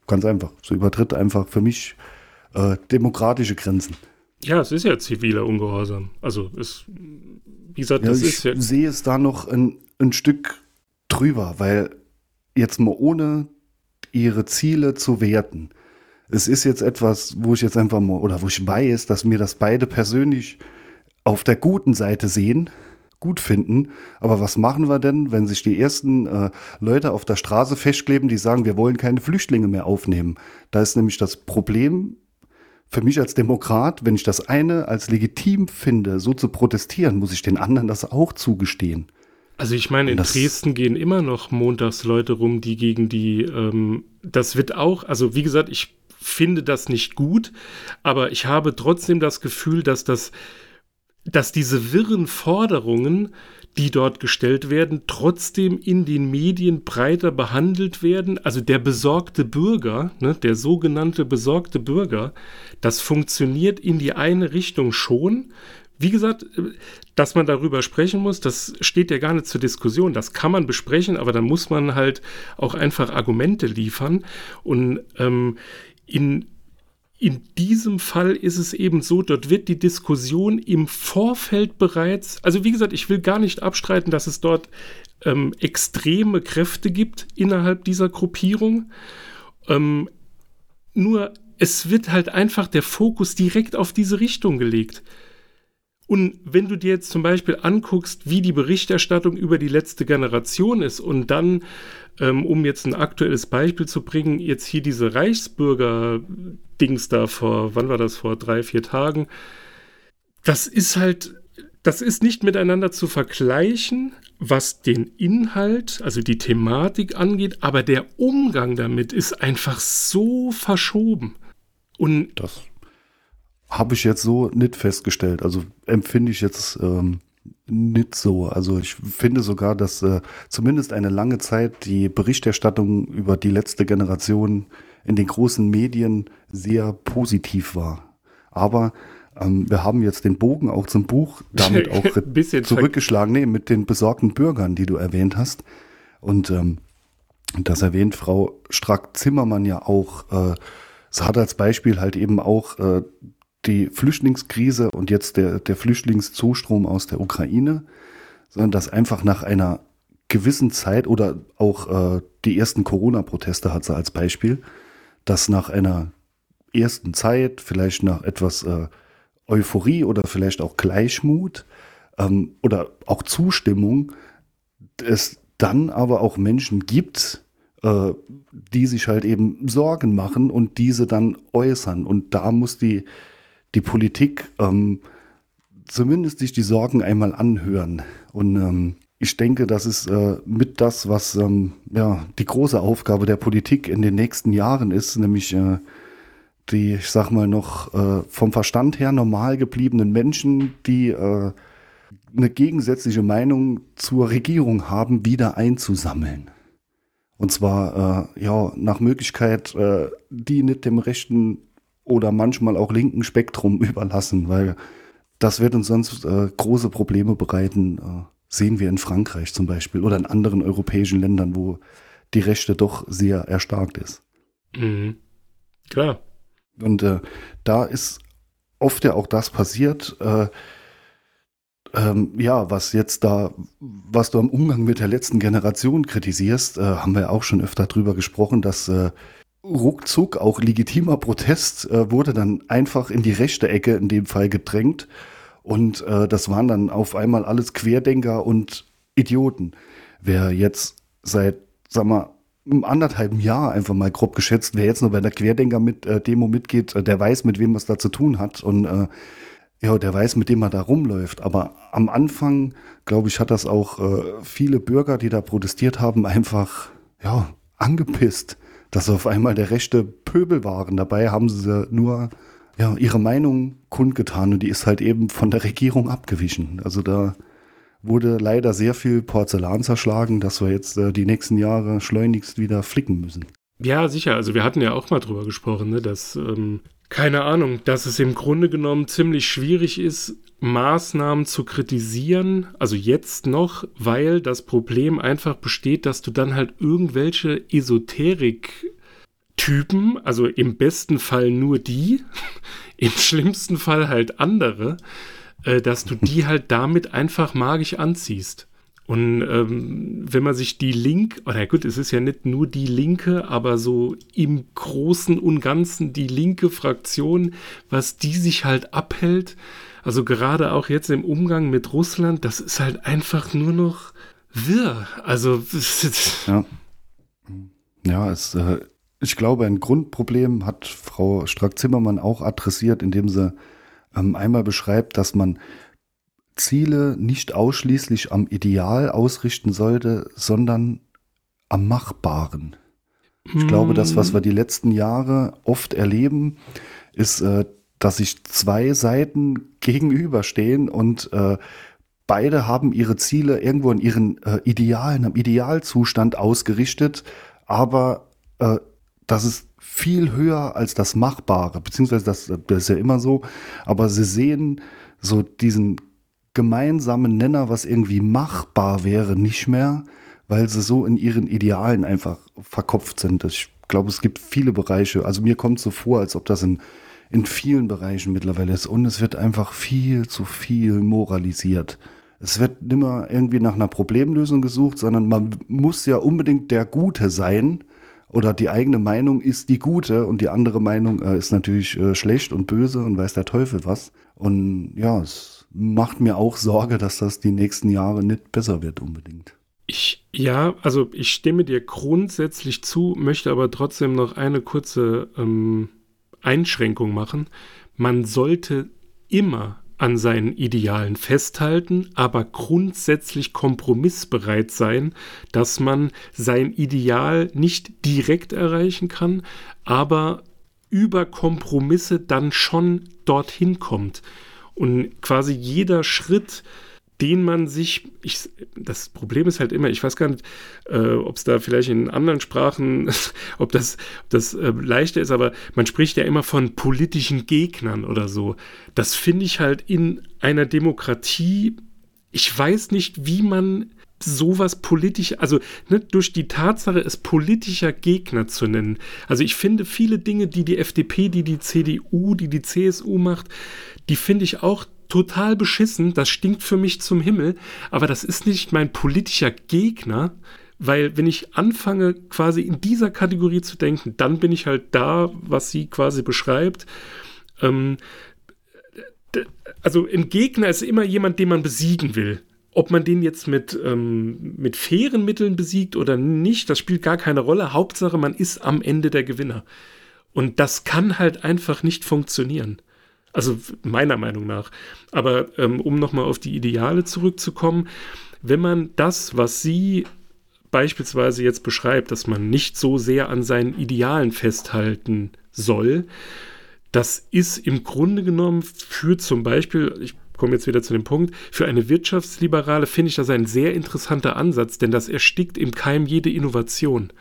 ganz einfach, so übertritt einfach für mich äh, demokratische Grenzen. Ja, es ist ja ziviler Ungehorsam. Also es, wie gesagt, ja, das ich ist ja. sehe es da noch ein, ein Stück drüber, weil jetzt mal ohne ihre Ziele zu werten. Es ist jetzt etwas, wo ich jetzt einfach mal, oder wo ich weiß, dass mir das beide persönlich auf der guten Seite sehen, gut finden. Aber was machen wir denn, wenn sich die ersten äh, Leute auf der Straße festkleben, die sagen, wir wollen keine Flüchtlinge mehr aufnehmen? Da ist nämlich das Problem für mich als Demokrat, wenn ich das eine als legitim finde, so zu protestieren, muss ich den anderen das auch zugestehen. Also ich meine, in Das- Dresden gehen immer noch montags Leute rum, die gegen die, ähm, das wird auch, also wie gesagt, ich finde das nicht gut, aber ich habe trotzdem das Gefühl, dass das, dass diese wirren Forderungen, die dort gestellt werden, trotzdem in den Medien breiter behandelt werden. Also der besorgte Bürger, ne, der sogenannte besorgte Bürger, das funktioniert in die eine Richtung schon. Wie gesagt, äh, dass man darüber sprechen muss, das steht ja gar nicht zur Diskussion. Das kann man besprechen, aber dann muss man halt auch einfach Argumente liefern. Und ähm, in, in diesem Fall ist es eben so, dort wird die Diskussion im Vorfeld bereits, also wie gesagt, ich will gar nicht abstreiten, dass es dort ähm, extreme Kräfte gibt innerhalb dieser Gruppierung. Ähm, nur es wird halt einfach der Fokus direkt auf diese Richtung gelegt. Und wenn du dir jetzt zum Beispiel anguckst, wie die Berichterstattung über die letzte Generation ist und dann, ähm, um jetzt ein aktuelles Beispiel zu bringen, jetzt hier diese Reichsbürger-Dings da vor, wann war das, vor drei, vier Tagen, das ist halt, das ist nicht miteinander zu vergleichen, was den Inhalt, also die Thematik angeht, aber der Umgang damit ist einfach so verschoben. Und Das habe ich jetzt so nicht festgestellt. Also empfinde ich jetzt ähm, nicht so. Also ich finde sogar, dass äh, zumindest eine lange Zeit die Berichterstattung über die letzte Generation in den großen Medien sehr positiv war. Aber ähm, wir haben jetzt den Bogen auch zum Buch damit auch zurückgeschlagen, nee, mit den besorgten Bürgern, die du erwähnt hast. Und ähm, das erwähnt Frau Strack-Zimmermann ja auch. Äh, es hat als Beispiel halt eben auch äh, die Flüchtlingskrise und jetzt der, der Flüchtlingszustrom aus der Ukraine, sondern dass einfach nach einer gewissen Zeit oder auch äh, die ersten Corona-Proteste hat sie als Beispiel, dass nach einer ersten Zeit, vielleicht nach etwas äh, Euphorie oder vielleicht auch Gleichmut ähm, oder auch Zustimmung, es dann aber auch Menschen gibt, äh, die sich halt eben Sorgen machen und diese dann äußern. Und da muss die, die Politik ähm, zumindest sich die Sorgen einmal anhören. Und ähm, ich denke, das ist äh, mit das, was ähm, ja, die große Aufgabe der Politik in den nächsten Jahren ist, nämlich äh, die, ich sag mal, noch äh, vom Verstand her normal gebliebenen Menschen, die äh, eine gegensätzliche Meinung zur Regierung haben, wieder einzusammeln. Und zwar, äh, ja, nach Möglichkeit, äh, die nicht dem rechten oder manchmal auch linken Spektrum überlassen, weil das wird uns sonst äh, große Probleme bereiten. Äh, sehen wir in Frankreich zum Beispiel oder in anderen europäischen Ländern, wo die Rechte doch sehr erstarkt ist. Mhm. Klar. Und äh, da ist oft ja auch das passiert, äh, ähm, ja, was jetzt da, was du am Umgang mit der letzten Generation kritisierst, äh, haben wir ja auch schon öfter drüber gesprochen, dass äh, ruckzuck auch legitimer Protest äh, wurde dann einfach in die rechte Ecke in dem Fall gedrängt. Und äh, das waren dann auf einmal alles Querdenker und Idioten. Wer jetzt seit, sag mal, einem anderthalben Jahr einfach mal grob geschätzt, wer jetzt noch bei der Querdenker mit äh, mitgeht, äh, der weiß, mit wem was da zu tun hat und äh, ja, der weiß, mit dem er da rumläuft. Aber am Anfang, glaube ich, hat das auch äh, viele Bürger, die da protestiert haben, einfach ja angepisst, dass sie auf einmal der rechte Pöbel waren. Dabei haben sie nur ja ihre Meinung kundgetan und die ist halt eben von der Regierung abgewichen. Also da wurde leider sehr viel Porzellan zerschlagen, dass wir jetzt äh, die nächsten Jahre schleunigst wieder flicken müssen. Ja, sicher. Also wir hatten ja auch mal drüber gesprochen, ne, dass, ähm, keine Ahnung, dass es im Grunde genommen ziemlich schwierig ist, Maßnahmen zu kritisieren, also jetzt noch, weil das Problem einfach besteht, dass du dann halt irgendwelche Esoterik-Typen, also im besten Fall nur die, im schlimmsten Fall halt andere, äh, dass du die halt damit einfach magisch anziehst. Und ähm, wenn man sich die Link, oder gut, es ist ja nicht nur die Linke, aber so im Großen und Ganzen die linke Fraktion, was die sich halt abhält, also gerade auch jetzt im Umgang mit Russland, das ist halt einfach nur noch wirr. Also ja, ja es, äh, ich glaube, ein Grundproblem hat Frau Strack-Zimmermann auch adressiert, indem sie ähm, einmal beschreibt, dass man Ziele nicht ausschließlich am Ideal ausrichten sollte, sondern am Machbaren. Ich glaube, das, was wir die letzten Jahre oft erleben, ist, äh, dass sich zwei Seiten gegenüberstehen und äh, beide haben ihre Ziele irgendwo in ihren äh, Idealen, am Idealzustand ausgerichtet, aber das ist viel höher als das Machbare, beziehungsweise das, das ist ja immer so, aber sie sehen so diesen gemeinsamen Nenner, was irgendwie machbar wäre, nicht mehr, weil sie so in ihren Idealen einfach verkopft sind. Ich glaube, es gibt viele Bereiche. Also mir kommt so vor, als ob das in, in vielen Bereichen mittlerweile ist. Und es wird einfach viel zu viel moralisiert. Es wird nimmer irgendwie nach einer Problemlösung gesucht, sondern man muss ja unbedingt der Gute sein. Oder die eigene Meinung ist die gute und die andere Meinung äh, ist natürlich äh, schlecht und böse und weiß der Teufel was. Und ja, es macht mir auch Sorge, dass das die nächsten Jahre nicht besser wird unbedingt. Ich, ja, also ich stimme dir grundsätzlich zu, möchte aber trotzdem noch eine kurze ähm, Einschränkung machen. Man sollte immer an seinen Idealen festhalten, aber grundsätzlich kompromissbereit sein, dass man sein Ideal nicht direkt erreichen kann, aber über Kompromisse dann schon dorthin kommt. Und quasi jeder Schritt, den man sich, ich, das Problem ist halt immer, ich weiß gar nicht, äh, ob es da vielleicht in anderen Sprachen, ob das, ob das äh, leichter ist, aber man spricht ja immer von politischen Gegnern oder so. Das finde ich halt in einer Demokratie, ich weiß nicht, wie man sowas politisch, also ne, durch die Tatsache, es politischer Gegner zu nennen. Also ich finde viele Dinge, die die FDP, die die CDU, die die CSU macht, die finde ich auch total beschissen. Das stinkt für mich zum Himmel. Aber das ist nicht mein politischer Gegner, weil wenn ich anfange, quasi in dieser Kategorie zu denken, dann bin ich halt da, was sie quasi beschreibt. Ähm, also ein Gegner ist immer jemand, den man besiegen will. Ob man den jetzt mit, ähm, mit fairen Mitteln besiegt oder nicht, das spielt gar keine Rolle. Hauptsache, man ist am Ende der Gewinner. Und das kann halt einfach nicht funktionieren. Also meiner Meinung nach. Aber ähm, um nochmal auf die Ideale zurückzukommen, wenn man das, was sie beispielsweise jetzt beschreibt, dass man nicht so sehr an seinen Idealen festhalten soll, das ist im Grunde genommen für zum Beispiel, ich komme jetzt wieder zu dem Punkt, für eine Wirtschaftsliberale finde ich das ein sehr interessanter Ansatz, denn das erstickt im Keim jede Innovation.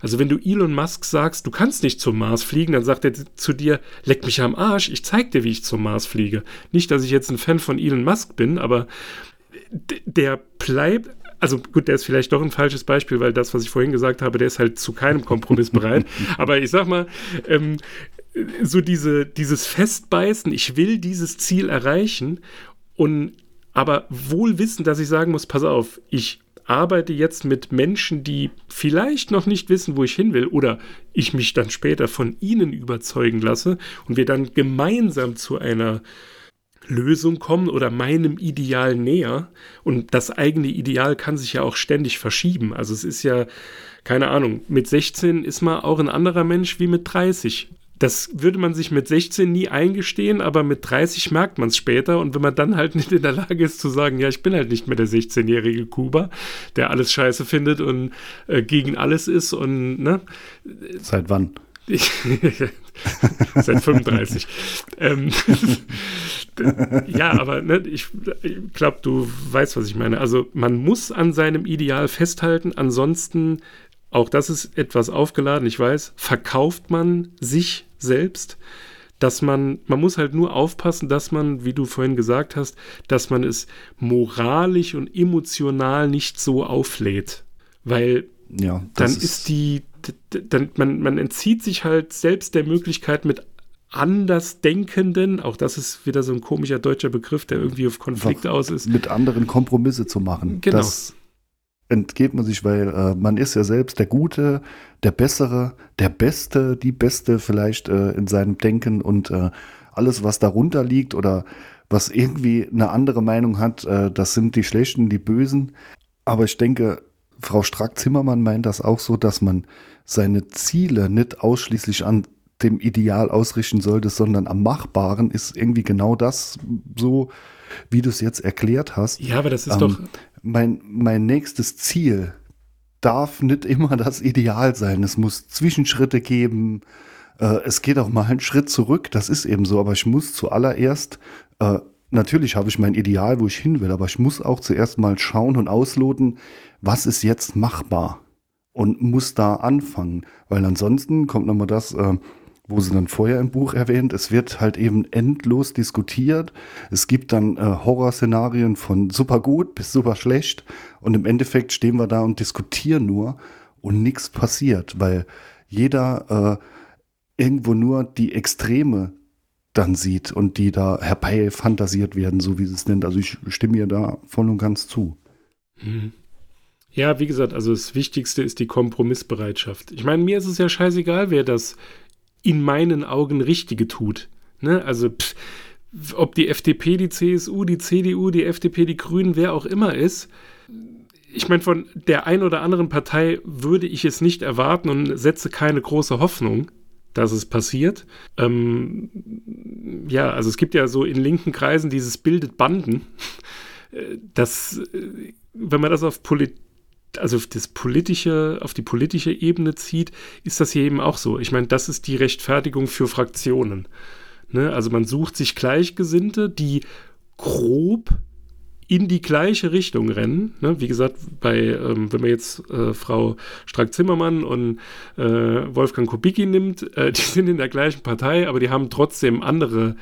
Also wenn du Elon Musk sagst, du kannst nicht zum Mars fliegen, dann sagt er zu dir, leck mich am Arsch, ich zeig dir, wie ich zum Mars fliege. Nicht, dass ich jetzt ein Fan von Elon Musk bin, aber der bleibt, also gut, der ist vielleicht doch ein falsches Beispiel, weil das, was ich vorhin gesagt habe, der ist halt zu keinem Kompromiss bereit. aber ich sag mal, ähm, so diese, dieses Festbeißen, ich will dieses Ziel erreichen und aber wohl wissen, dass ich sagen muss, pass auf, ich arbeite jetzt mit Menschen, die vielleicht noch nicht wissen, wo ich hin will, oder ich mich dann später von ihnen überzeugen lasse und wir dann gemeinsam zu einer Lösung kommen oder meinem Ideal näher. Und das eigene Ideal kann sich ja auch ständig verschieben. Also es ist ja, keine Ahnung, mit 16 ist man auch ein anderer Mensch wie mit 30 das würde man sich mit 16 nie eingestehen, aber mit 30 merkt man es später. Und wenn man dann halt nicht in der Lage ist zu sagen, ja, ich bin halt nicht mehr der 16-jährige Kuba, der alles scheiße findet und äh, gegen alles ist und, ne? Seit wann? Seit 35. ähm, ja, aber ne, ich, ich glaube, du weißt, was ich meine. Also man muss an seinem Ideal festhalten, ansonsten auch das ist etwas aufgeladen, ich weiß, verkauft man sich selbst, dass man, man muss halt nur aufpassen, dass man, wie du vorhin gesagt hast, dass man es moralisch und emotional nicht so auflädt. Weil ja, dann ist, ist die, dann, man, man entzieht sich halt selbst der Möglichkeit mit Andersdenkenden, auch das ist wieder so ein komischer deutscher Begriff, der irgendwie auf Konflikte aus ist. Mit anderen Kompromisse zu machen. Genau. Das entgeht man sich, weil äh, man ist ja selbst der Gute, der Bessere, der Beste, die Beste vielleicht äh, in seinem Denken und äh, alles, was darunter liegt oder was irgendwie eine andere Meinung hat, äh, das sind die Schlechten, die Bösen. Aber ich denke, Frau Strack-Zimmermann meint das auch so, dass man seine Ziele nicht ausschließlich an dem Ideal ausrichten sollte, sondern am Machbaren ist irgendwie genau das so, wie du es jetzt erklärt hast. Ja, aber das ist ähm, doch. Mein, mein nächstes Ziel darf nicht immer das Ideal sein. Es muss Zwischenschritte geben. Äh, es geht auch mal einen Schritt zurück. Das ist eben so. Aber ich muss zuallererst, äh, natürlich habe ich mein Ideal, wo ich hin will, aber ich muss auch zuerst mal schauen und ausloten, was ist jetzt machbar und muss da anfangen. Weil ansonsten kommt nochmal das, äh, wo sie dann vorher im Buch erwähnt, es wird halt eben endlos diskutiert. Es gibt dann äh, Horrorszenarien von super gut bis super schlecht und im Endeffekt stehen wir da und diskutieren nur und nichts passiert, weil jeder äh, irgendwo nur die Extreme dann sieht und die da herbei fantasiert werden, so wie sie es nennt. Also ich stimme ihr da voll und ganz zu. Mhm. Ja, wie gesagt, also das Wichtigste ist die Kompromissbereitschaft. Ich meine, mir ist es ja scheißegal, wer das in meinen Augen Richtige tut. Ne? Also, pff, ob die FDP, die CSU, die CDU, die FDP, die Grünen, wer auch immer ist. Ich meine, von der einen oder anderen Partei würde ich es nicht erwarten und setze keine große Hoffnung, dass es passiert. Ähm, ja, also es gibt ja so in linken Kreisen dieses bildet Banden. Äh, das, äh, wenn man das auf Politik also das politische, auf die politische Ebene zieht, ist das hier eben auch so. Ich meine, das ist die Rechtfertigung für Fraktionen. Ne? Also man sucht sich Gleichgesinnte, die grob in die gleiche Richtung rennen. Ne? Wie gesagt, bei, ähm, wenn man jetzt äh, Frau Strack-Zimmermann und äh, Wolfgang Kubicki nimmt, äh, die sind in der gleichen Partei, aber die haben trotzdem andere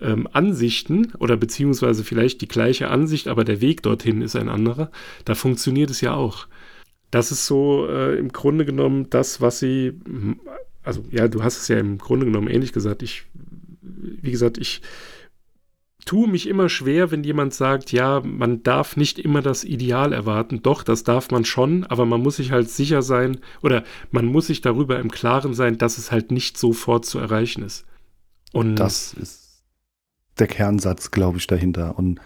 ähm, Ansichten oder beziehungsweise vielleicht die gleiche Ansicht, aber der Weg dorthin ist ein anderer, da funktioniert es ja auch. Das ist so äh, im Grunde genommen das, was sie, also ja, du hast es ja im Grunde genommen ähnlich gesagt. Ich, wie gesagt, ich tue mich immer schwer, wenn jemand sagt, ja, man darf nicht immer das Ideal erwarten. Doch, das darf man schon, aber man muss sich halt sicher sein oder man muss sich darüber im Klaren sein, dass es halt nicht sofort zu erreichen ist. Und das ist der Kernsatz, glaube ich, dahinter. Und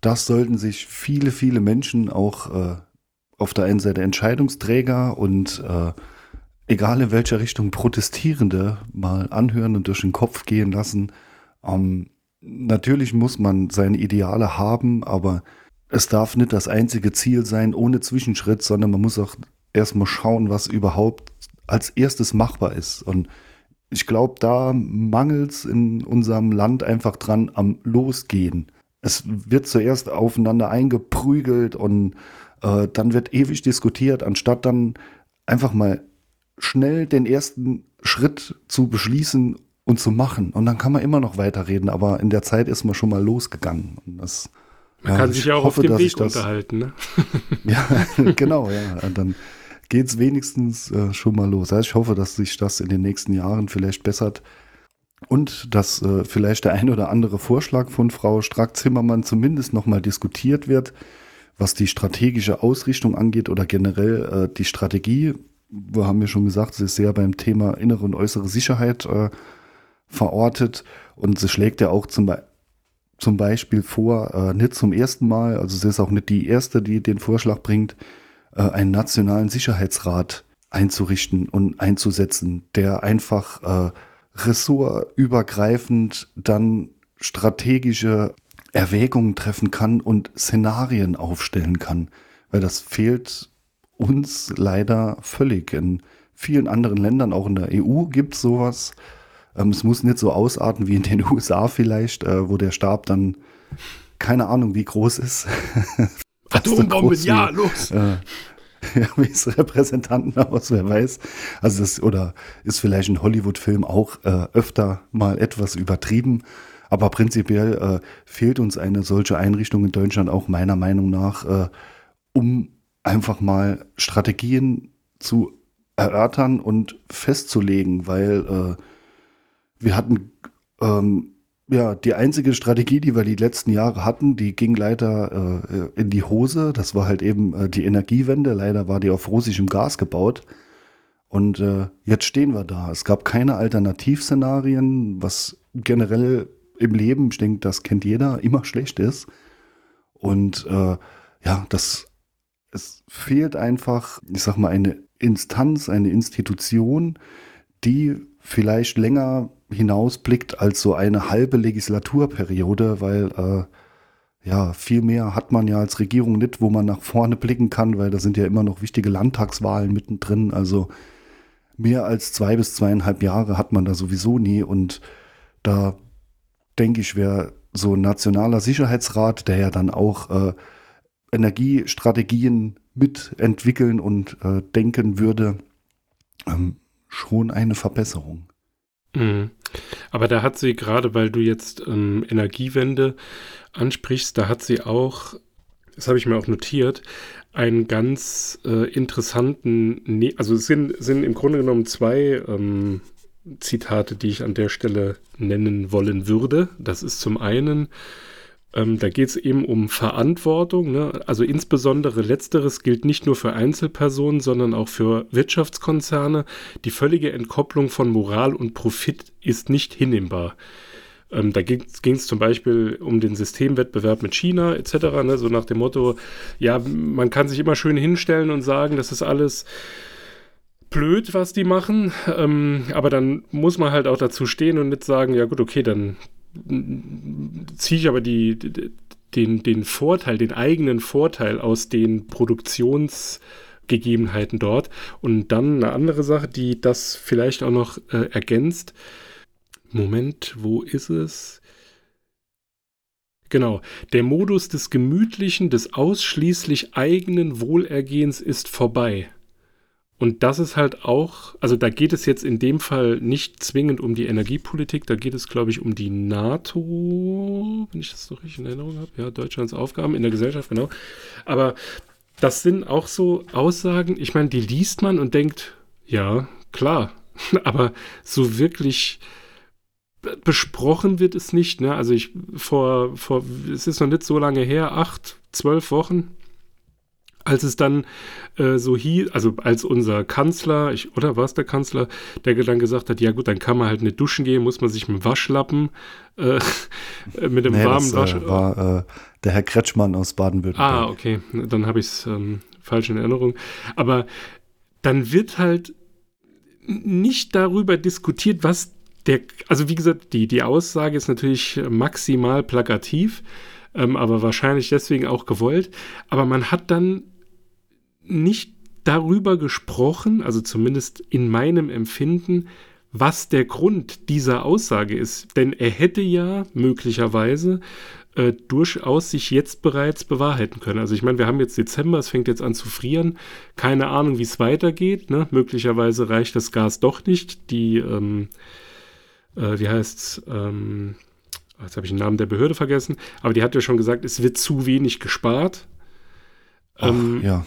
das sollten sich viele, viele Menschen auch äh, auf der einen Seite Entscheidungsträger und äh, egal in welcher Richtung Protestierende mal anhören und durch den Kopf gehen lassen. Ähm, natürlich muss man seine Ideale haben, aber es darf nicht das einzige Ziel sein ohne Zwischenschritt, sondern man muss auch erstmal schauen, was überhaupt als erstes machbar ist. Und ich glaube, da mangelt es in unserem Land einfach dran am Losgehen. Es wird zuerst aufeinander eingeprügelt und äh, dann wird ewig diskutiert, anstatt dann einfach mal schnell den ersten Schritt zu beschließen und zu machen. Und dann kann man immer noch weiterreden, aber in der Zeit ist man schon mal losgegangen. Und das, man ja, kann sich ja auch hoffe, auf dem Weg unterhalten. Ne? ja, genau, ja. Und dann geht es wenigstens äh, schon mal los. Also ich hoffe, dass sich das in den nächsten Jahren vielleicht bessert und dass äh, vielleicht der ein oder andere Vorschlag von Frau Strack-Zimmermann zumindest nochmal diskutiert wird, was die strategische Ausrichtung angeht oder generell äh, die Strategie. Wir haben ja schon gesagt, sie ist sehr beim Thema innere und äußere Sicherheit äh, verortet und sie schlägt ja auch zum, Be zum Beispiel vor, äh, nicht zum ersten Mal, also sie ist auch nicht die erste, die den Vorschlag bringt, einen nationalen Sicherheitsrat einzurichten und einzusetzen, der einfach äh, ressortübergreifend dann strategische Erwägungen treffen kann und Szenarien aufstellen kann. Weil das fehlt uns leider völlig. In vielen anderen Ländern, auch in der EU, gibt es sowas. Ähm, es muss nicht so ausarten wie in den USA vielleicht, äh, wo der Stab dann keine Ahnung wie groß ist. Atombomben, ja, los! Äh, ja, wie es Repräsentanten aus, wer weiß. Also das, oder ist vielleicht ein Hollywood-Film auch äh, öfter mal etwas übertrieben. Aber prinzipiell äh, fehlt uns eine solche Einrichtung in Deutschland auch meiner Meinung nach, äh, um einfach mal Strategien zu erörtern und festzulegen, weil äh, wir hatten ähm, ja, die einzige Strategie, die wir die letzten Jahre hatten, die ging leider äh, in die Hose. Das war halt eben äh, die Energiewende. Leider war die auf russischem Gas gebaut. Und äh, jetzt stehen wir da. Es gab keine Alternativszenarien, was generell im Leben, ich denke, das kennt jeder, immer schlecht ist. Und äh, ja, das es fehlt einfach, ich sag mal, eine Instanz, eine Institution, die vielleicht länger hinausblickt als so eine halbe Legislaturperiode, weil äh, ja, viel mehr hat man ja als Regierung nicht, wo man nach vorne blicken kann, weil da sind ja immer noch wichtige Landtagswahlen mittendrin. Also mehr als zwei bis zweieinhalb Jahre hat man da sowieso nie. Und da denke ich, wäre so ein nationaler Sicherheitsrat, der ja dann auch äh, Energiestrategien mitentwickeln und äh, denken würde, ähm, schon eine Verbesserung. Mhm. Aber da hat sie gerade, weil du jetzt ähm, Energiewende ansprichst, da hat sie auch, das habe ich mir auch notiert, einen ganz äh, interessanten, ne also es sind, sind im Grunde genommen zwei ähm, Zitate, die ich an der Stelle nennen wollen würde. Das ist zum einen ähm, da geht es eben um Verantwortung. Ne? Also insbesondere letzteres gilt nicht nur für Einzelpersonen, sondern auch für Wirtschaftskonzerne. Die völlige Entkopplung von Moral und Profit ist nicht hinnehmbar. Ähm, da ging es zum Beispiel um den Systemwettbewerb mit China etc. Ne? So nach dem Motto, ja, man kann sich immer schön hinstellen und sagen, das ist alles blöd, was die machen. Ähm, aber dann muss man halt auch dazu stehen und nicht sagen, ja gut, okay, dann ziehe ich aber die, den, den Vorteil, den eigenen Vorteil aus den Produktionsgegebenheiten dort. Und dann eine andere Sache, die das vielleicht auch noch äh, ergänzt. Moment, wo ist es? Genau, der Modus des gemütlichen, des ausschließlich eigenen Wohlergehens ist vorbei. Und das ist halt auch, also da geht es jetzt in dem Fall nicht zwingend um die Energiepolitik, da geht es, glaube ich, um die NATO, wenn ich das so richtig in Erinnerung habe, ja, Deutschlands Aufgaben in der Gesellschaft, genau. Aber das sind auch so Aussagen, ich meine, die liest man und denkt, ja, klar, aber so wirklich besprochen wird es nicht, ne? Also ich vor, vor, es ist noch nicht so lange her, acht, zwölf Wochen, als es dann äh, so hieß, also als unser Kanzler, ich, oder war es der Kanzler, der dann gesagt hat, ja gut, dann kann man halt nicht duschen gehen, muss man sich mit dem Waschlappen, äh, mit dem nee, warmen das, Wasch... Äh, war äh, der Herr Kretschmann aus Baden-Württemberg. Ah, okay, dann habe ich es ähm, falsch in Erinnerung. Aber dann wird halt nicht darüber diskutiert, was der, also wie gesagt, die, die Aussage ist natürlich maximal plakativ, ähm, aber wahrscheinlich deswegen auch gewollt. Aber man hat dann nicht darüber gesprochen, also zumindest in meinem Empfinden, was der Grund dieser Aussage ist. Denn er hätte ja möglicherweise äh, durchaus sich jetzt bereits bewahrheiten können. Also ich meine, wir haben jetzt Dezember, es fängt jetzt an zu frieren. Keine Ahnung, wie es weitergeht. Ne? Möglicherweise reicht das Gas doch nicht. Die, ähm, äh, wie heißt's, ähm, jetzt habe ich den Namen der Behörde vergessen, aber die hat ja schon gesagt, es wird zu wenig gespart. Ach, ähm, ja,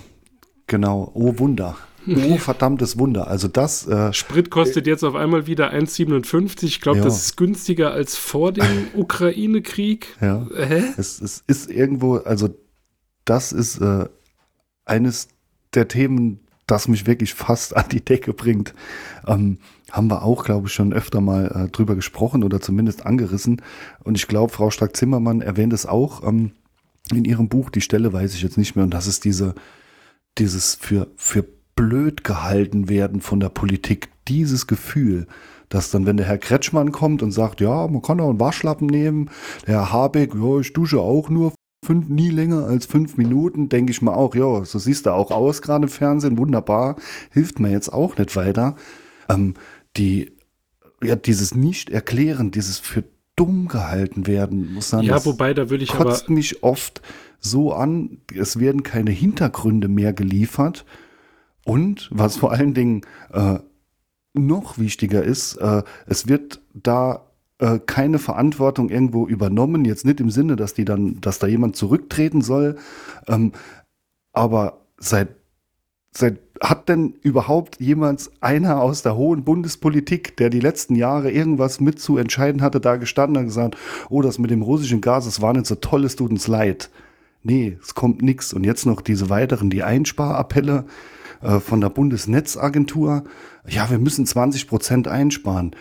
genau. Oh Wunder. Oh, verdammtes Wunder. Also das. Äh, Sprit kostet äh, jetzt auf einmal wieder 1,57. Ich glaube, ja. das ist günstiger als vor dem Ukraine-Krieg. Ja. Hä? Es, es, ist irgendwo, also das ist äh, eines der Themen, das mich wirklich fast an die Decke bringt. Ähm, haben wir auch, glaube ich, schon öfter mal äh, drüber gesprochen oder zumindest angerissen. Und ich glaube, Frau Stark-Zimmermann erwähnt es auch ähm, in ihrem Buch. Die Stelle weiß ich jetzt nicht mehr. Und das ist diese, dieses für, für blöd gehalten werden von der Politik. Dieses Gefühl, dass dann, wenn der Herr Kretschmann kommt und sagt, ja, man kann auch einen Waschlappen nehmen, der Herr Habeck, ja, ich dusche auch nur fünf, nie länger als fünf Minuten, denke ich mal auch, ja, so siehst du auch aus, gerade im Fernsehen, wunderbar, hilft mir jetzt auch nicht weiter. Ähm, die, ja, dieses Nicht-Erklären, dieses für dumm gehalten werden, muss sagen, ja, wobei, da würde ich kotzt aber mich oft so an, es werden keine Hintergründe mehr geliefert und was vor allen Dingen äh, noch wichtiger ist, äh, es wird da äh, keine Verantwortung irgendwo übernommen. Jetzt nicht im Sinne, dass die dann, dass da jemand zurücktreten soll. Ähm, aber seit, seit hat denn überhaupt jemals einer aus der hohen Bundespolitik, der die letzten Jahre irgendwas mit zu entscheiden hatte, da gestanden und gesagt, oh, das mit dem russischen Gas, das war nicht so toll, es tut uns leid. Nee, es kommt nichts. Und jetzt noch diese weiteren, die Einsparappelle äh, von der Bundesnetzagentur, ja, wir müssen 20 Prozent einsparen.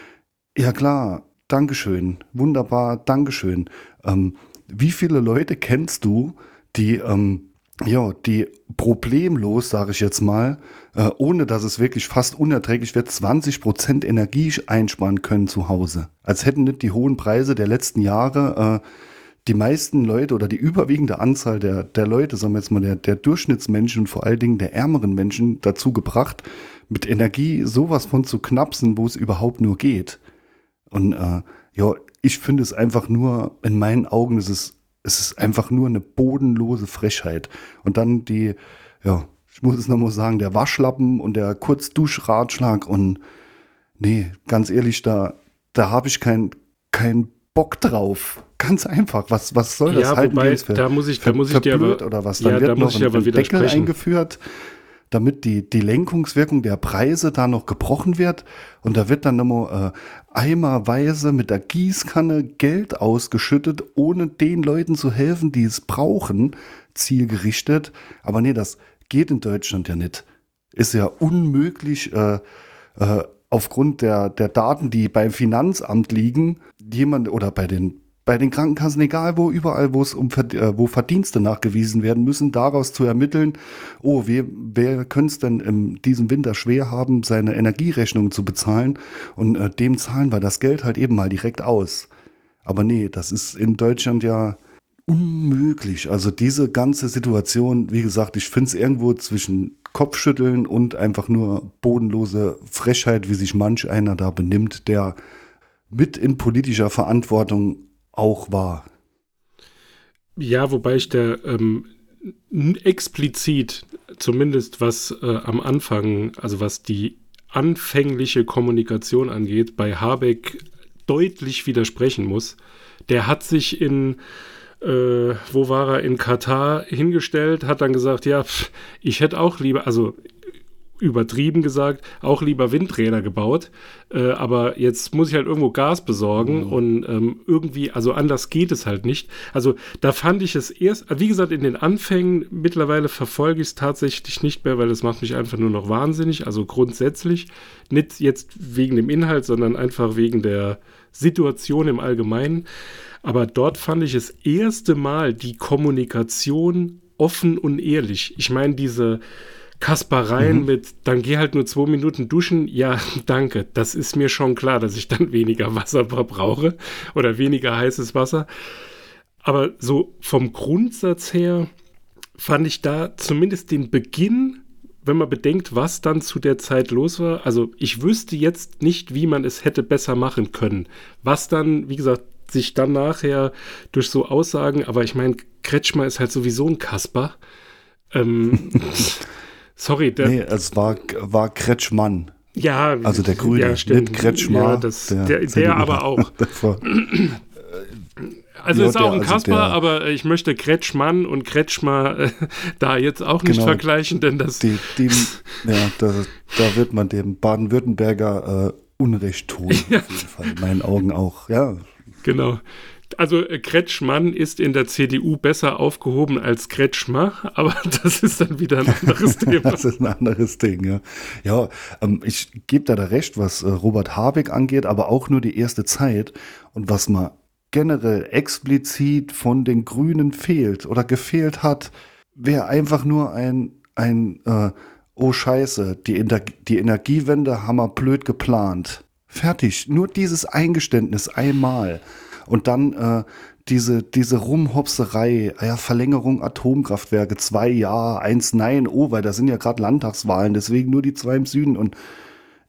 Ja klar, Dankeschön, wunderbar, Dankeschön. Ähm, wie viele Leute kennst du, die, ähm, ja, die problemlos, sage ich jetzt mal, äh, ohne dass es wirklich fast unerträglich wird, 20 Prozent Energie einsparen können zu Hause? Als hätten nicht die hohen Preise der letzten Jahre äh, die meisten Leute oder die überwiegende Anzahl der, der Leute, sagen wir jetzt mal, der, der Durchschnittsmenschen und vor allen Dingen der ärmeren Menschen dazu gebracht, mit Energie sowas von zu knapsen, wo es überhaupt nur geht. Und äh, ja, ich finde es einfach nur, in meinen Augen ist es, es ist einfach nur eine bodenlose Frechheit. Und dann die, ja, ich muss es nochmal sagen, der Waschlappen und der Kurzduschratschlag und nee, ganz ehrlich, da, da habe ich kein, kein Bock drauf. Ganz einfach. Was, was soll das? Ja, Halten wobei, für, da muss ich, da muss ich dir aber, oder was? Dann ja, wird da noch ein, ein Deckel eingeführt, damit die, die Lenkungswirkung der Preise da noch gebrochen wird. Und da wird dann nochmal äh, eimerweise mit der Gießkanne Geld ausgeschüttet, ohne den Leuten zu helfen, die es brauchen, zielgerichtet. Aber nee, das geht in Deutschland ja nicht. Ist ja unmöglich, äh, äh, aufgrund der, der Daten, die beim Finanzamt liegen, jemand oder bei den bei den Krankenkassen, egal wo, überall, wo es um äh, wo Verdienste nachgewiesen werden müssen, daraus zu ermitteln, oh, wer, wer könnte es denn in diesem Winter schwer haben, seine Energierechnung zu bezahlen? Und äh, dem zahlen wir das Geld halt eben mal direkt aus. Aber nee, das ist in Deutschland ja unmöglich. Also diese ganze Situation, wie gesagt, ich finde es irgendwo zwischen Kopfschütteln und einfach nur bodenlose Frechheit, wie sich manch einer da benimmt, der mit in politischer Verantwortung auch war. Ja, wobei ich da ähm, explizit, zumindest was äh, am Anfang, also was die anfängliche Kommunikation angeht, bei Habeck deutlich widersprechen muss. Der hat sich in äh, wo war er, in Katar hingestellt, hat dann gesagt, ja, pff, ich hätte auch lieber, also übertrieben gesagt, auch lieber Windräder gebaut. Äh, aber jetzt muss ich halt irgendwo Gas besorgen mhm. und ähm, irgendwie, also anders geht es halt nicht. Also da fand ich es erst, wie gesagt, in den Anfängen, mittlerweile verfolge ich es tatsächlich nicht mehr, weil es macht mich einfach nur noch wahnsinnig. Also grundsätzlich, nicht jetzt wegen dem Inhalt, sondern einfach wegen der Situation im Allgemeinen. Aber dort fand ich das erste Mal die Kommunikation offen und ehrlich. Ich meine, diese Kaspereien mhm. mit, dann geh halt nur zwei Minuten duschen. Ja, danke. Das ist mir schon klar, dass ich dann weniger Wasser verbrauche oder weniger heißes Wasser. Aber so vom Grundsatz her fand ich da zumindest den Beginn, wenn man bedenkt, was dann zu der Zeit los war. Also ich wüsste jetzt nicht, wie man es hätte besser machen können. Was dann, wie gesagt, sich dann nachher durch so Aussagen, aber ich meine, Kretschmer ist halt sowieso ein Kasper. Ähm, sorry, der. Nee, es war, war Kretschmann. Ja, also der Grüne, ja, stimmt. nicht Kretschmer. Ja, das, der, der, der aber auch. Also ja, ist auch ein also Kasper, aber ich möchte Kretschmann und Kretschmer äh, da jetzt auch nicht genau, vergleichen, denn das. Die, die, ja, da, da, wird man dem Baden-Württemberger äh, Unrecht tun, ja. auf jeden Fall. In meinen Augen auch, ja. Genau. Also äh, Kretschmann ist in der CDU besser aufgehoben als Kretschmer, aber das ist dann wieder ein anderes Thema. das ist ein anderes Ding, ja. Ja, ähm, ich gebe da, da recht, was äh, Robert Habeck angeht, aber auch nur die erste Zeit. Und was man generell explizit von den Grünen fehlt oder gefehlt hat, wäre einfach nur ein, ein äh, oh Scheiße, die, Ener die Energiewende haben wir blöd geplant. Fertig. Nur dieses Eingeständnis einmal. Und dann äh, diese, diese Rumhopserei, ja, Verlängerung Atomkraftwerke, zwei Ja, eins Nein, oh, weil da sind ja gerade Landtagswahlen, deswegen nur die zwei im Süden. Und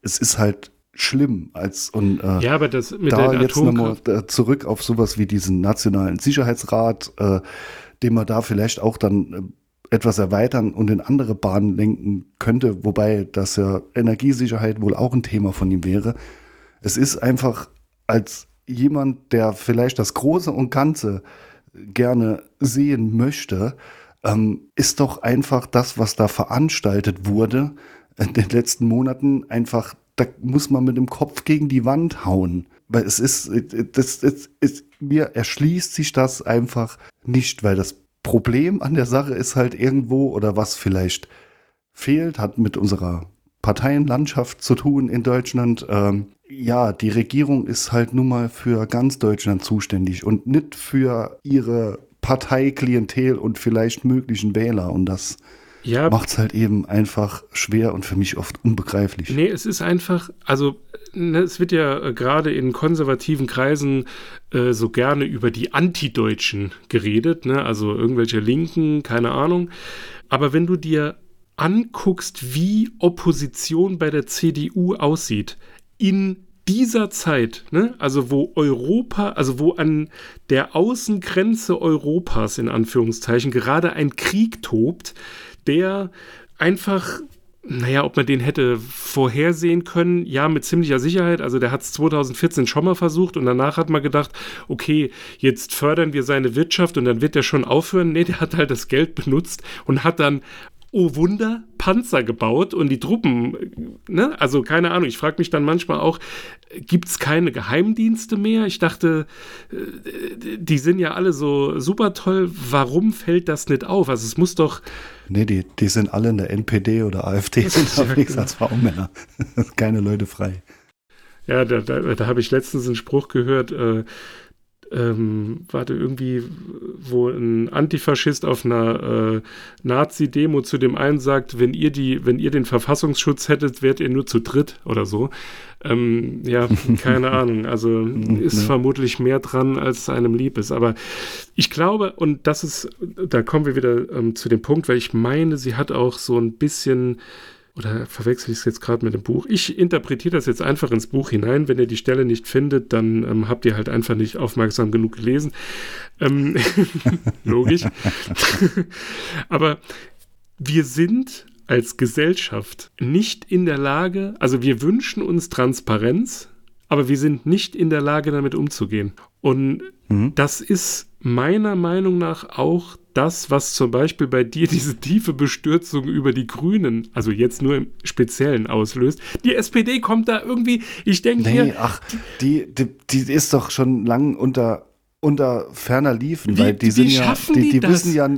es ist halt schlimm. Als, und, äh, ja, aber das mit da jetzt nochmal äh, zurück auf sowas wie diesen Nationalen Sicherheitsrat, äh, den man da vielleicht auch dann äh, etwas erweitern und in andere Bahnen lenken könnte, wobei das ja Energiesicherheit wohl auch ein Thema von ihm wäre. Es ist einfach als jemand, der vielleicht das Große und Ganze gerne sehen möchte, ähm, ist doch einfach das, was da veranstaltet wurde in den letzten Monaten, einfach da muss man mit dem Kopf gegen die Wand hauen. Weil es ist, das, das, das, mir erschließt sich das einfach nicht, weil das Problem an der Sache ist halt irgendwo oder was vielleicht fehlt, hat mit unserer Parteienlandschaft zu tun in Deutschland. Ähm, ja, die Regierung ist halt nun mal für ganz Deutschland zuständig und nicht für ihre Parteiklientel und vielleicht möglichen Wähler. Und das ja, macht es halt eben einfach schwer und für mich oft unbegreiflich. Nee, es ist einfach, also ne, es wird ja äh, gerade in konservativen Kreisen äh, so gerne über die Antideutschen geredet, ne? also irgendwelche Linken, keine Ahnung. Aber wenn du dir anguckst, wie Opposition bei der CDU aussieht, in dieser Zeit, ne, also wo Europa, also wo an der Außengrenze Europas in Anführungszeichen gerade ein Krieg tobt, der einfach naja, ob man den hätte vorhersehen können, ja, mit ziemlicher Sicherheit. Also der hat es 2014 schon mal versucht und danach hat man gedacht, okay, jetzt fördern wir seine Wirtschaft und dann wird er schon aufhören. Nee, der hat halt das Geld benutzt und hat dann oh Wunder, Panzer gebaut und die Truppen, ne? Also keine Ahnung, ich frage mich dann manchmal auch, gibt es keine Geheimdienste mehr? Ich dachte, äh, die sind ja alle so super toll, warum fällt das nicht auf? Also es muss doch. Nee, die, die sind alle in der NPD oder AfD, sind ja, nichts genau. als Frauenmänner. keine Leute frei. Ja, da, da, da habe ich letztens einen Spruch gehört, äh, ähm, warte, irgendwie, wo ein Antifaschist auf einer äh, Nazi-Demo zu dem einen sagt, wenn ihr die, wenn ihr den Verfassungsschutz hättet, wärt ihr nur zu dritt oder so. Ähm, ja, keine Ahnung. Also ist ja. vermutlich mehr dran, als einem lieb ist. Aber ich glaube, und das ist, da kommen wir wieder ähm, zu dem Punkt, weil ich meine, sie hat auch so ein bisschen oder verwechsel ich es jetzt gerade mit dem Buch? Ich interpretiere das jetzt einfach ins Buch hinein. Wenn ihr die Stelle nicht findet, dann ähm, habt ihr halt einfach nicht aufmerksam genug gelesen. Ähm, logisch. Aber wir sind als Gesellschaft nicht in der Lage, also wir wünschen uns Transparenz, aber wir sind nicht in der Lage, damit umzugehen. Und mhm. das ist meiner Meinung nach auch das, was zum Beispiel bei dir diese tiefe Bestürzung über die Grünen, also jetzt nur im Speziellen auslöst. Die SPD kommt da irgendwie, ich denke nee, ach, die, die, die ist doch schon lang unter unter ferner liefen, wie, weil die sind ja, die, die, die wissen ja,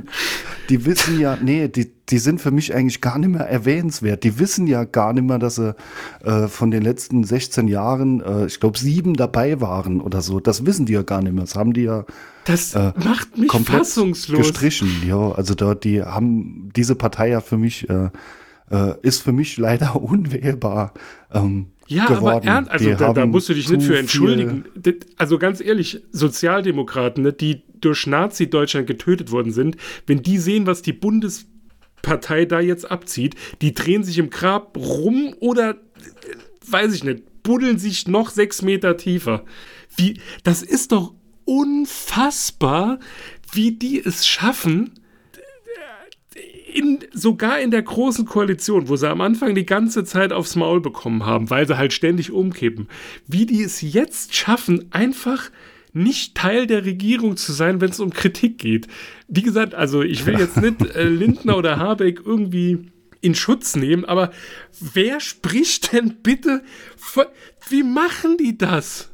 die wissen ja, nee, die, die sind für mich eigentlich gar nicht mehr erwähnenswert. Die wissen ja gar nicht mehr, dass sie äh, von den letzten 16 Jahren, äh, ich glaube, sieben dabei waren oder so. Das wissen die ja gar nicht mehr. Das haben die ja das äh, macht mich komplett fassungslos. gestrichen. Ja, also dort, die haben diese Partei ja für mich, äh, äh, ist für mich leider unwählbar. Ähm, Ja, geworden. aber ernst, also da, da musst du dich nicht für entschuldigen. Also ganz ehrlich, Sozialdemokraten, ne, die durch Nazi-Deutschland getötet worden sind, wenn die sehen, was die Bundespartei da jetzt abzieht, die drehen sich im Grab rum oder, äh, weiß ich nicht, buddeln sich noch sechs Meter tiefer. Wie, das ist doch unfassbar, wie die es schaffen, in, sogar in der großen Koalition, wo sie am Anfang die ganze Zeit aufs Maul bekommen haben, weil sie halt ständig umkippen, wie die es jetzt schaffen, einfach nicht Teil der Regierung zu sein, wenn es um Kritik geht. Wie gesagt, also ich will jetzt nicht äh, Lindner oder Habeck irgendwie in Schutz nehmen, aber wer spricht denn bitte? von- Wie machen die das?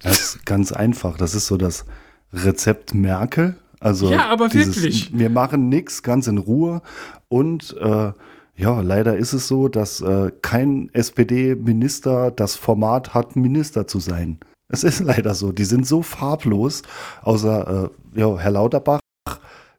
Das ist ganz einfach. Das ist so das Rezept Merkel. Also Ja, aber wirklich. Wir machen nichts ganz in Ruhe. Und äh, ja, leider ist es so, dass äh, kein SPD-Minister das Format hat, Minister zu sein. Es ist leider so. Die sind so farblos, außer äh, ja, Herr Lauterbach,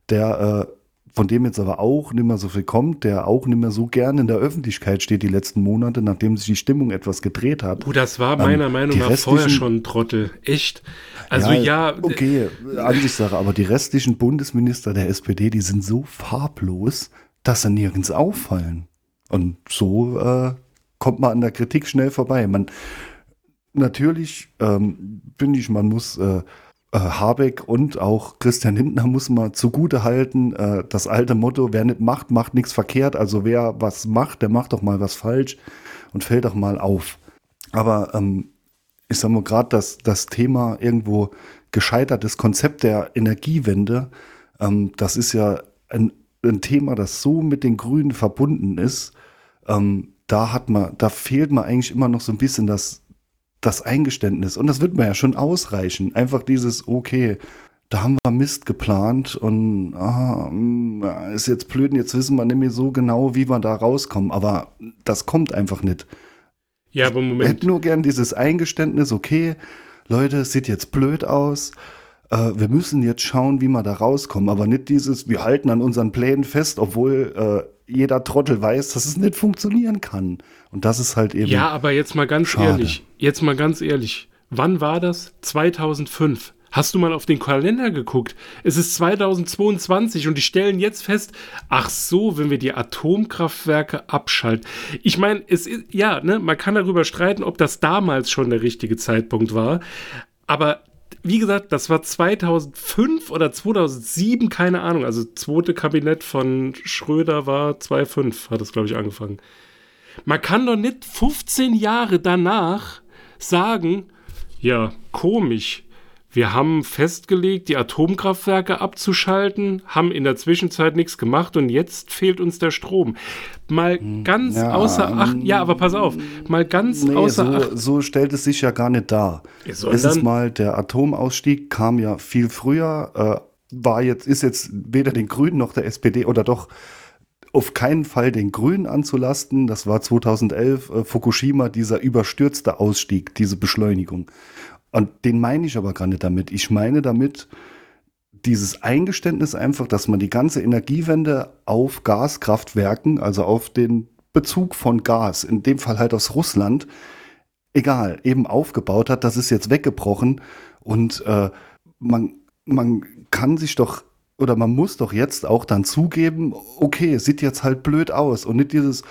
der äh, von dem jetzt aber auch nicht mehr so viel kommt, der auch nicht mehr so gern in der Öffentlichkeit steht die letzten Monate, nachdem sich die Stimmung etwas gedreht hat. Oh, das war meiner Ähm, Meinung nach vorher schon ein Trottel. Echt. Also ja, äh, okay, Ansichtssache, aber die restlichen Bundesminister der SPD, die sind so farblos, dass sie nirgends auffallen. Und so äh, kommt man an der Kritik schnell vorbei. Man, natürlich ähm, finde ich, man muss äh, äh, Habeck und auch Christian Lindner muss man zugute halten, äh, das alte Motto, wer nicht macht, macht nichts verkehrt. Also wer was macht, der macht doch mal was falsch und fällt doch mal auf. Aber ähm, ich sag mal gerade, dass das Thema irgendwo gescheitertes Konzept der Energiewende, ähm, das ist ja ein, ein Thema, das so mit den Grünen verbunden ist. Ähm, da hat man, da fehlt mir eigentlich immer noch so ein bisschen das, das Eingeständnis. Und das wird mir ja schon ausreichen. Einfach dieses, okay, da haben wir Mist geplant und ah, mh, ist jetzt blöd, und jetzt wissen wir nicht mehr so genau, wie wir da rauskommen. Aber das kommt einfach nicht. ja, aber Ich Moment. hätte nur gern dieses Eingeständnis, okay, Leute, es sieht jetzt blöd aus. Äh, wir müssen jetzt schauen, wie wir da rauskommen. Aber nicht dieses, wir halten an unseren Plänen fest, obwohl äh, jeder Trottel weiß, dass es nicht funktionieren kann. Und das ist halt eben. Ja, aber jetzt mal ganz Schade. ehrlich, jetzt mal ganz ehrlich, wann war das? 2005. Hast du mal auf den Kalender geguckt? Es ist 2022 und die stellen jetzt fest, ach so, wenn wir die Atomkraftwerke abschalten. Ich meine, es ist, ja, ne, man kann darüber streiten, ob das damals schon der richtige Zeitpunkt war. Aber wie gesagt, das war 2005 oder 2007, keine Ahnung. Also zweite Kabinett von Schröder war 2005, hat es, glaube ich, angefangen. Man kann doch nicht 15 Jahre danach sagen, ja, komisch. Wir haben festgelegt, die Atomkraftwerke abzuschalten, haben in der Zwischenzeit nichts gemacht und jetzt fehlt uns der Strom. Mal ganz ja, außer Acht, ja, aber pass auf, mal ganz Nee, außer Acht. so, so stellt es sich ja gar nicht dar. Ist mal, der Atomausstieg kam ja viel früher, äh, war jetzt, ist jetzt weder den Grünen noch der SPD oder doch auf keinen Fall den Grünen anzulasten. Das war 2011 äh, Fukushima, dieser überstürzte Ausstieg, diese Beschleunigung. Und den meine ich aber gar nicht damit. Ich meine damit dieses Eingeständnis einfach, dass man die ganze Energiewende auf Gaskraftwerken, also auf den Bezug von Gas, in dem Fall halt aus Russland, egal, eben aufgebaut hat, das ist jetzt weggebrochen und äh, man, man kann sich doch oder man muss doch jetzt auch dann zugeben, okay, es sieht jetzt halt blöd aus und nicht dieses,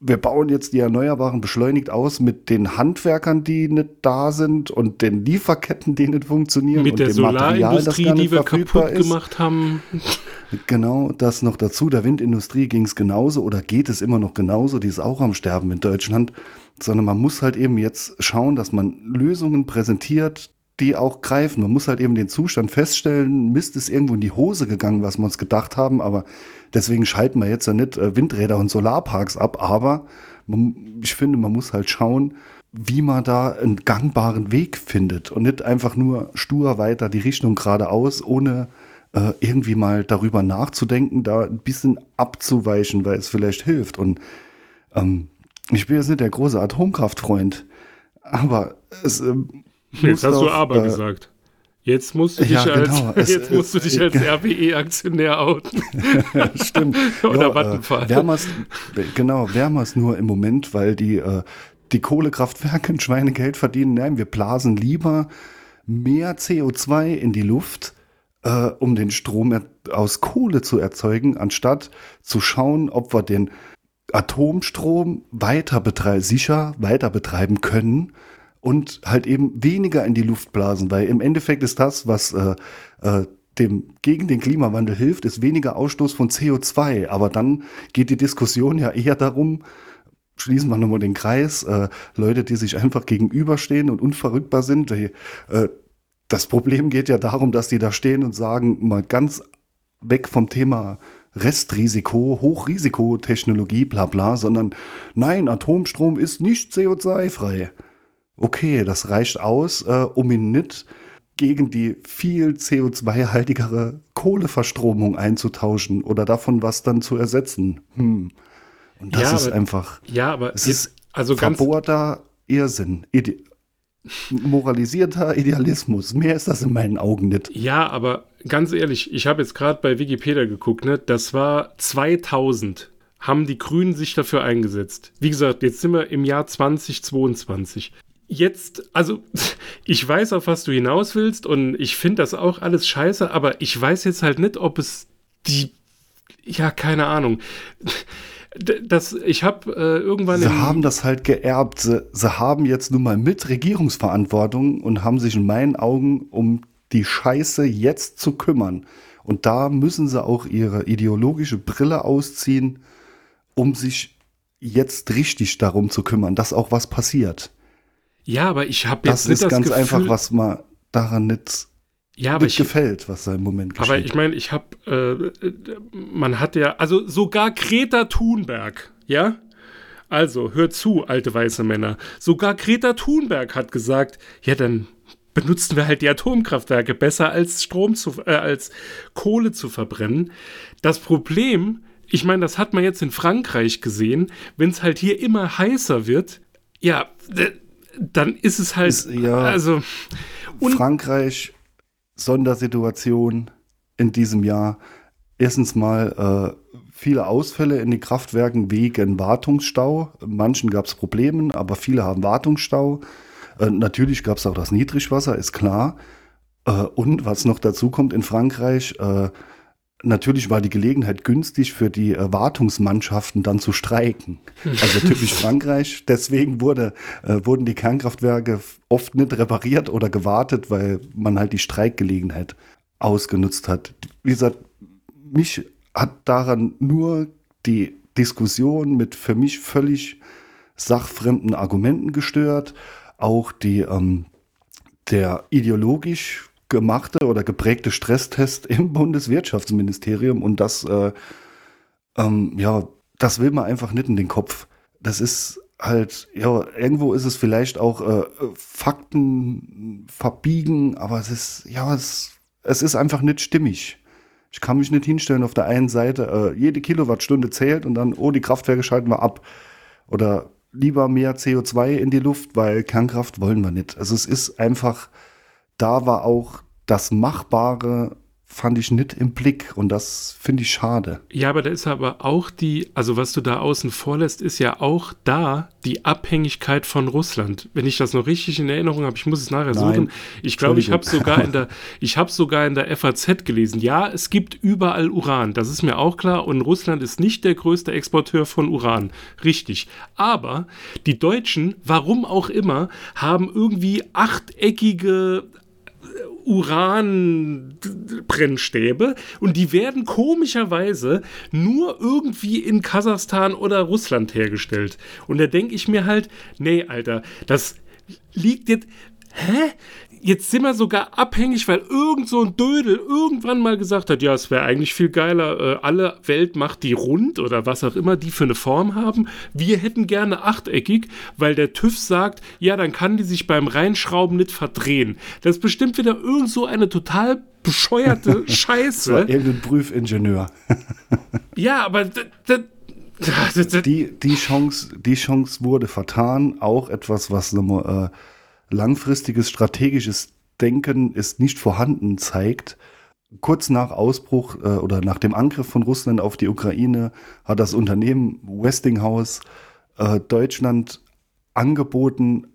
wir bauen jetzt die Erneuerbaren beschleunigt aus mit den Handwerkern, die nicht da sind und den Lieferketten, die nicht funktionieren Mit und der dem Material, das gar die nicht wir verfügbar kaputt ist. gemacht haben. Genau, das noch dazu. Der Windindustrie ging es genauso oder geht es immer noch genauso. Die ist auch am Sterben in Deutschland. Sondern man muss halt eben jetzt schauen, dass man Lösungen präsentiert, die auch greifen. Man muss halt eben den Zustand feststellen, Mist ist irgendwo in die Hose gegangen, was wir uns gedacht haben. Aber deswegen schalten wir jetzt ja nicht äh, Windräder und Solarparks ab. Aber man, ich finde, man muss halt schauen, wie man da einen gangbaren Weg findet und nicht einfach nur stur weiter die Richtung geradeaus, ohne äh, irgendwie mal darüber nachzudenken, da ein bisschen abzuweichen, weil es vielleicht hilft. Und ähm, ich bin jetzt nicht der große Atomkraftfreund, aber es muss Jetzt hast du aber äh, gesagt. Jetzt musst du dich, ja, als, genau. Es- jetzt musst du dich als RWE-Aktionär outen. Stimmt. Oder ja, Vattenfall. Äh, wärmer's, genau, wärmer's nur im Moment, weil die, äh, die Kohlekraftwerke ein Schweinegeld verdienen. Nein, wir blasen lieber mehr CO2 in die Luft, äh, um den Strom aus Kohle zu erzeugen, anstatt zu schauen, ob wir den Atomstrom weiter sicher weiter betreiben können und halt eben weniger in die Luft blasen, weil im Endeffekt ist das, was äh, äh, dem gegen den Klimawandel hilft, ist weniger Ausstoß von CO2. Aber dann geht die Diskussion ja eher darum, schließen wir nochmal den Kreis, äh, Leute, die sich einfach gegenüberstehen und unverrückbar sind. Die, äh, das Problem geht ja darum, dass die da stehen und sagen, mal ganz weg vom Thema Restrisiko, Hochrisikotechnologie, bla bla, sondern nein, Atomstrom ist nicht CO2-frei. Okay, das reicht aus, äh, um ihn nicht gegen die viel CO2-haltigere Kohleverstromung einzutauschen oder davon was dann zu ersetzen. Hm. Und das Ja, ist aber- einfach, Ja, aber es jetzt, ist also ganz, verbohrter Irrsinn. Ide moralisierter Idealismus. Mehr ist das in meinen Augen nicht. ja, aber ganz ehrlich, ich habe jetzt gerade bei Wikipedia geguckt, ne? Das war 2000 haben die Grünen sich dafür eingesetzt. Wie gesagt, jetzt sind wir im Jahr 2022. Jetzt, also ich weiß, auf was du hinaus willst und ich finde das auch alles scheiße, aber ich weiß jetzt halt nicht, ob es die, ja, keine Ahnung. Das, ich habe äh, irgendwann Sie haben das halt geerbt. Sie, sie haben jetzt nun mal mit Regierungsverantwortung und haben sich in meinen Augen um die Scheiße jetzt zu kümmern. Und da müssen sie auch ihre ideologische Brille ausziehen, um sich jetzt richtig darum zu kümmern, dass auch was passiert. Ja, aber ich habe Das jetzt nicht ist das ganz Gefühl, einfach, was man daran nicht, ja, aber ich, gefällt, was da im Moment geschieht. Aber ich meine, ich habe, äh, äh, man hat ja, also sogar Greta Thunberg, ja? Also, hört zu, alte weiße Männer. Sogar Greta Thunberg hat gesagt, ja, dann benutzen wir halt die Atomkraftwerke besser als Strom zu, äh, als Kohle zu verbrennen. Das Problem, ich meine, das hat man jetzt in Frankreich gesehen, wenn es halt hier immer heißer wird, ja, dann ist es halt, Ist- ja. also, Frankreich, Sondersituation in diesem Jahr. Erstens mal äh, viele Ausfälle in den Kraftwerken wegen Wartungsstau. Manchen gab es Probleme, aber viele haben Wartungsstau. Äh, natürlich gab es auch das Niedrigwasser, ist klar. Äh, und was noch dazu kommt in Frankreich, äh, natürlich war die Gelegenheit günstig für die äh, Wartungsmannschaften dann zu streiken. Also typisch Frankreich. Deswegen wurde, äh, wurden die Kernkraftwerke oft nicht repariert oder gewartet, weil man halt die Streikgelegenheit ausgenutzt hat. Wie gesagt, mich hat daran nur die Diskussion mit für mich völlig sachfremden Argumenten gestört. Auch die, ähm, der ideologisch gemachte oder geprägte Stresstest im Bundeswirtschaftsministerium und das, äh, ähm, ja, das will man einfach nicht in den Kopf. Das ist halt, ja, irgendwo ist es vielleicht auch äh, Fakten verbiegen, aber es ist, ja, es, es ist einfach nicht stimmig. Ich kann mich nicht hinstellen auf der einen Seite, äh, jede Kilowattstunde zählt und dann, oh, die Kraftwerke schalten wir ab. Oder lieber mehr CO2 in die Luft, weil Kernkraft wollen wir nicht. Also es ist einfach, da war auch das Machbare, fand ich nicht im Blick und das finde ich schade. Ja, aber da ist aber auch die, also was du da außen vor lässt, ist ja auch da die Abhängigkeit von Russland. Wenn ich das noch richtig in Erinnerung habe, ich muss es nachher Nein. suchen. Ich glaube, ich habe sogar in der, ich habe sogar in der FAZ gelesen. Ja, es gibt überall Uran. Das ist mir auch klar. Und Russland ist nicht der größte Exporteur von Uran. Richtig. Aber die Deutschen, warum auch immer, haben irgendwie achteckige Uranbrennstäbe und die werden komischerweise nur irgendwie in Kasachstan oder Russland hergestellt. Und da denke ich mir halt, nee, Alter, das liegt jetzt. Hä? Jetzt sind wir sogar abhängig, weil irgend so ein Dödel irgendwann mal gesagt hat, ja, es wäre eigentlich viel geiler, äh, alle Welt macht die rund oder was auch immer die für eine Form haben. Wir hätten gerne achteckig, weil der TÜV sagt, ja, dann kann die sich beim Reinschrauben nicht verdrehen. Das ist bestimmt wieder irgend so eine total bescheuerte Das war Scheiße. irgendein Prüfingenieur. Ja, aber Die, die, Chance, die Chance wurde vertan. Auch etwas, was nochmal, äh, langfristiges strategisches Denken ist nicht vorhanden zeigt. Kurz nach Ausbruch äh, oder nach dem Angriff von Russland auf die Ukraine hat das Unternehmen Westinghouse äh, Deutschland angeboten,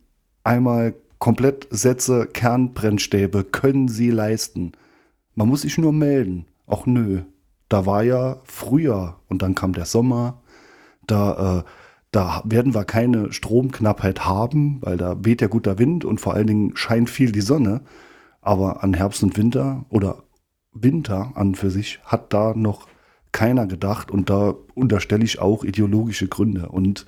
einmal komplett Sätze, Kernbrennstäbe können sie leisten. Man muss sich nur melden. Auch nö. Da war ja Frühjahr und dann kam der Sommer. Da, äh, da werden wir keine Stromknappheit haben, weil da weht ja guter Wind und vor allen Dingen scheint viel die Sonne. Aber an Herbst und Winter oder Winter an für sich hat da noch keiner gedacht und da unterstelle ich auch ideologische Gründe. Und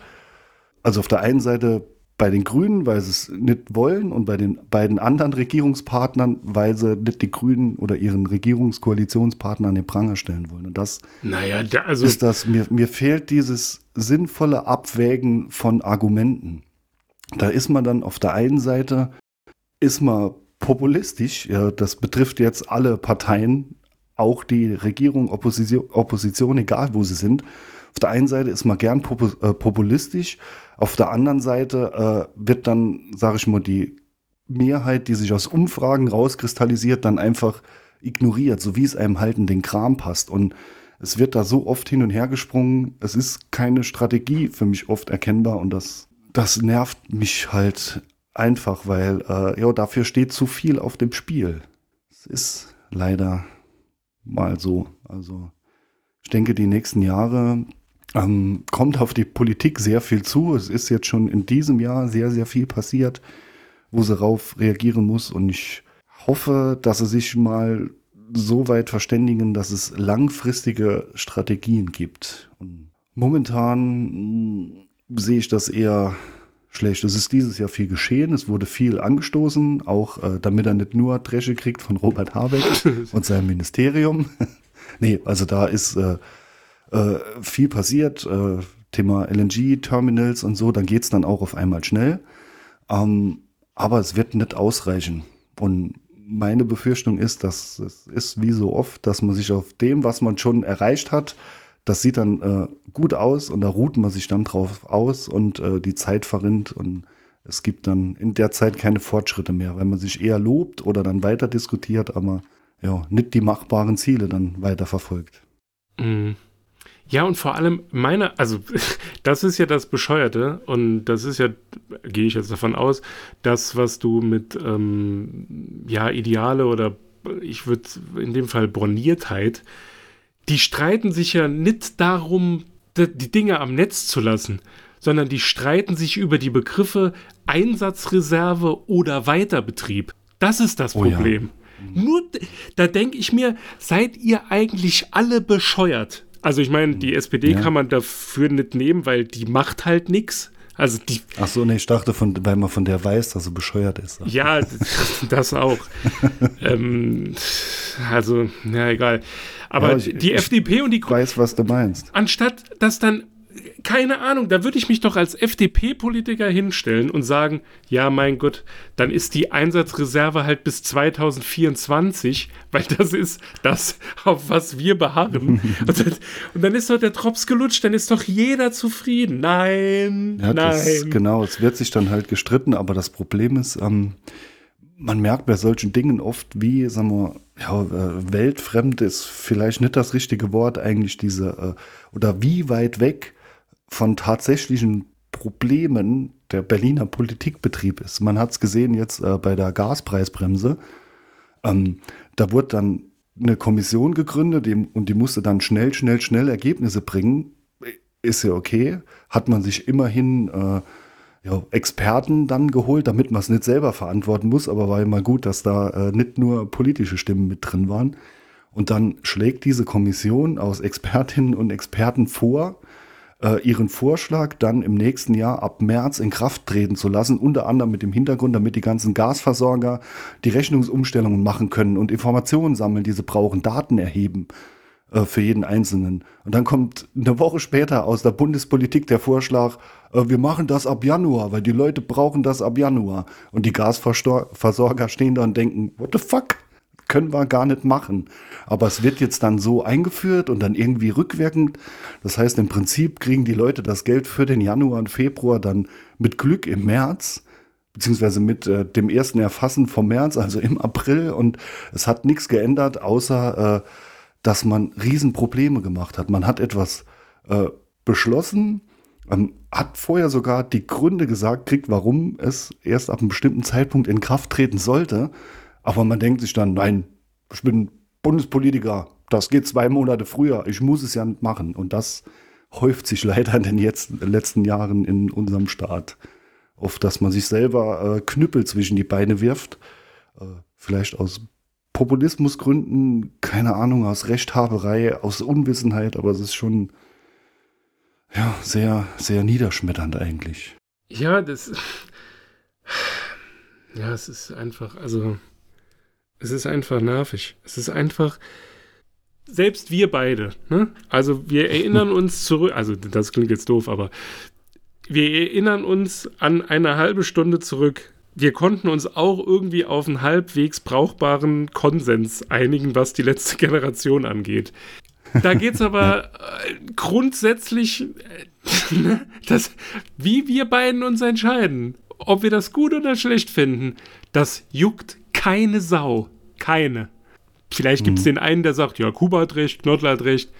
also auf der einen Seite bei den Grünen, weil sie es nicht wollen und bei den beiden anderen Regierungspartnern, weil sie nicht die Grünen oder ihren Regierungskoalitionspartner an den Pranger stellen wollen. Und das naja, da, also ist das, mir, mir fehlt dieses sinnvolle Abwägen von Argumenten. Da ist man dann auf der einen Seite, ist man populistisch, ja, das betrifft jetzt alle Parteien, auch die Regierung, Opposition, Opposition, egal wo sie sind. Auf der einen Seite ist man gern äh, populistisch, auf der anderen Seite äh, wird dann, sage ich mal, die Mehrheit, die sich aus Umfragen rauskristallisiert, dann einfach ignoriert, so wie es einem halt in den Kram passt. Und es wird da so oft hin und her gesprungen. Es ist keine Strategie für mich oft erkennbar und das, das nervt mich halt einfach, weil äh, ja, dafür steht zu viel auf dem Spiel. Es ist leider mal so. Also ich denke, die nächsten Jahre ähm, kommt auf die Politik sehr viel zu. Es ist jetzt schon in diesem Jahr sehr, sehr viel passiert, wo sie darauf reagieren muss. Und ich hoffe, dass sie sich mal so weit verständigen, dass es langfristige Strategien gibt. Und momentan mh, mm, sehe ich das eher schlecht. Es ist dieses Jahr viel geschehen, es wurde viel angestoßen, auch äh, damit er nicht nur Dresche kriegt von Robert Habeck und seinem Ministerium. nee, also da ist äh, äh, viel passiert, äh, Thema LNG-Terminals und so, dann geht's dann auch auf einmal schnell. Ähm, aber es wird nicht ausreichen. Und meine Befürchtung ist, dass es ist wie so oft, dass man sich auf dem, was man schon erreicht hat, das sieht dann äh, gut aus und da ruht man sich dann drauf aus und äh, die Zeit verrinnt und es gibt dann in der Zeit keine Fortschritte mehr, weil man sich eher lobt oder dann weiter diskutiert, aber ja, nicht die machbaren Ziele dann weiter verfolgt. Mhm. Ja, und vor allem meine, also das ist ja das Bescheuerte und das ist ja, gehe ich jetzt davon aus, das, was du mit, ähm, ja, Ideale oder ich würde in dem Fall Borniertheit die streiten sich ja nicht darum, die Dinge am Netz zu lassen, sondern die streiten sich über die Begriffe Einsatzreserve oder Weiterbetrieb. Das ist das oh Problem. Ja. Nur, da denke ich mir, seid ihr eigentlich alle bescheuert? Also ich meine, die SPD ja. kann man dafür nicht nehmen, weil die macht halt nichts. Also die. Ach so, nee, ich dachte, von, weil man von der weiß, dass sie bescheuert ist. Ja, das auch. ähm, also, ja, egal. Aber ja, ich, die ich FDP und die. Ich weiß, was du meinst. Anstatt dass dann keine Ahnung, da würde ich mich doch als FDP-Politiker hinstellen und sagen, ja, mein Gott, dann ist die Einsatzreserve halt bis 2024, weil das ist das, auf was wir beharren. und, dann, und, dann, ist doch der Drops gelutscht, dann ist doch jeder zufrieden. Nein, ja, nein. Das, genau, es wird sich dann halt gestritten, aber das Problem ist, ähm, man merkt bei solchen Dingen oft, wie, sagen wir, ja, äh, weltfremd ist vielleicht nicht das richtige Wort, eigentlich diese, äh, oder wie weit weg von tatsächlichen Problemen der Berliner Politikbetrieb ist. Man hat es gesehen jetzt äh, bei der Gaspreisbremse. Ähm, da wurde dann eine Kommission gegründet und die musste dann schnell, schnell, schnell Ergebnisse bringen. Ist ja okay. Hat man sich immerhin äh, ja, Experten dann geholt, damit man es nicht selber verantworten muss, aber war immer gut, dass da äh, nicht nur politische Stimmen mit drin waren. Und dann schlägt diese Kommission aus Expertinnen und Experten vor, ihren Vorschlag dann im nächsten Jahr ab März in Kraft treten zu lassen, unter anderem mit dem Hintergrund, damit die ganzen Gasversorger die Rechnungsumstellungen machen können und Informationen sammeln, die sie brauchen, Daten erheben äh, für jeden Einzelnen. Und dann kommt eine Woche später aus der Bundespolitik der Vorschlag, äh, wir machen das ab Januar, weil die Leute brauchen das ab Januar. Und die Gasversorger stehen da und denken, what the fuck? Können wir gar nicht machen. Aber es wird jetzt dann so eingeführt und dann irgendwie rückwirkend. Das heißt, im Prinzip kriegen die Leute das Geld für den Januar und Februar dann mit Glück im März, beziehungsweise mit äh, dem ersten Erfassen vom März, also im April. Und es hat nichts geändert, außer äh, dass man Riesenprobleme gemacht hat. Man hat etwas äh, beschlossen, ähm, hat vorher sogar die Gründe gesagt, kriegt, warum es erst ab einem bestimmten Zeitpunkt in Kraft treten sollte. Aber man denkt sich dann, nein, ich bin Bundespolitiker, das geht zwei Monate früher, ich muss es ja nicht machen. Und das häuft sich leider in den jetzt, letzten Jahren in unserem Staat. Oft, dass man sich selber äh, Knüppel zwischen die Beine wirft. Äh, vielleicht aus Populismusgründen, keine Ahnung, aus Rechthaberei, aus Unwissenheit, aber es ist schon ja, sehr, sehr niederschmetternd eigentlich. Ja, das. Ja, es ist einfach, also. Es ist einfach nervig. Es ist einfach. Selbst wir beide, ne? Also, wir erinnern uns zurück. Also, das klingt jetzt doof, aber. Wir erinnern uns an eine halbe Stunde zurück. Wir konnten uns auch irgendwie auf einen halbwegs brauchbaren Konsens einigen, was die letzte Generation angeht. Da geht es aber äh, grundsätzlich, äh, das, wie wir beiden uns entscheiden, ob wir das gut oder schlecht finden, das juckt keine Sau. Keine. Vielleicht gibt es mhm. den einen, der sagt, ja, Kuba hat recht, Knottler hat recht.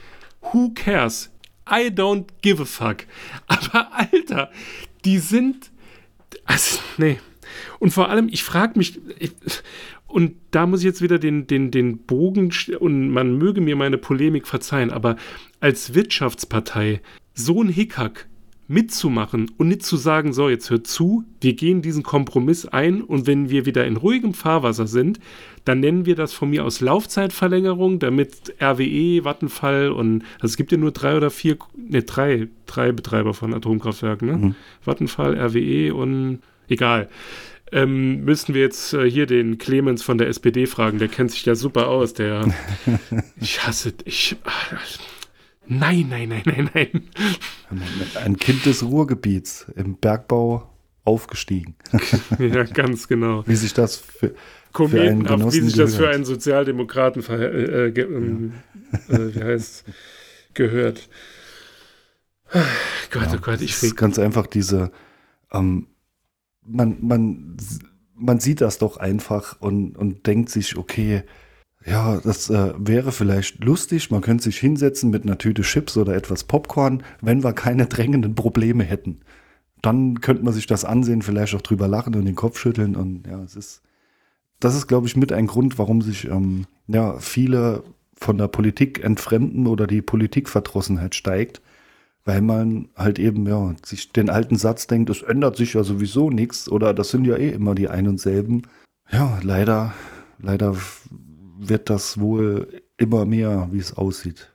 Who cares? I don't give a fuck. Aber Alter, die sind. Also, nee. Und vor allem, ich frage mich, ich, und da muss ich jetzt wieder den, den, den Bogen, und man möge mir meine Polemik verzeihen, aber als Wirtschaftspartei so ein Hickhack mitzumachen und nicht zu sagen, so, jetzt hört zu, wir gehen diesen Kompromiss ein und wenn wir wieder in ruhigem Fahrwasser sind, dann nennen wir das von mir aus Laufzeitverlängerung, damit RWE, Vattenfall und also es gibt ja nur drei oder vier, ne, drei, drei Betreiber von Atomkraftwerken, ne? Mhm. Vattenfall, RWE und egal ähm, müssten wir jetzt äh, hier den Clemens von der SPD fragen. Der kennt sich ja super aus. Der. ich hasse. Ich. Ach, nein, nein, nein, nein, nein. Ein Kind des Ruhrgebiets im Bergbau aufgestiegen. ja, ganz genau. Wie sich das für. Kometenhaft, wie sich das für einen Sozialdemokraten äh, äh, ähm, äh, wie heißt, gehört. Gott, ja, oh Gott, ich ist ganz einfach diese ähm, man, man, man sieht das doch einfach und, und denkt sich, okay, ja, das äh, wäre vielleicht lustig, man könnte sich hinsetzen mit einer Tüte Chips oder etwas Popcorn, wenn wir keine drängenden Probleme hätten. Dann könnte man sich das ansehen, vielleicht auch drüber lachen und den Kopf schütteln und ja, es ist, das ist, glaube ich, mit ein Grund, warum sich ähm, ja, viele von der Politik entfremden oder die Politikverdrossenheit steigt, weil man halt eben ja sich den alten Satz denkt, es ändert sich ja sowieso nichts oder das sind ja eh immer die ein und selben. Ja, leider, leider wird das wohl immer mehr, wie es aussieht.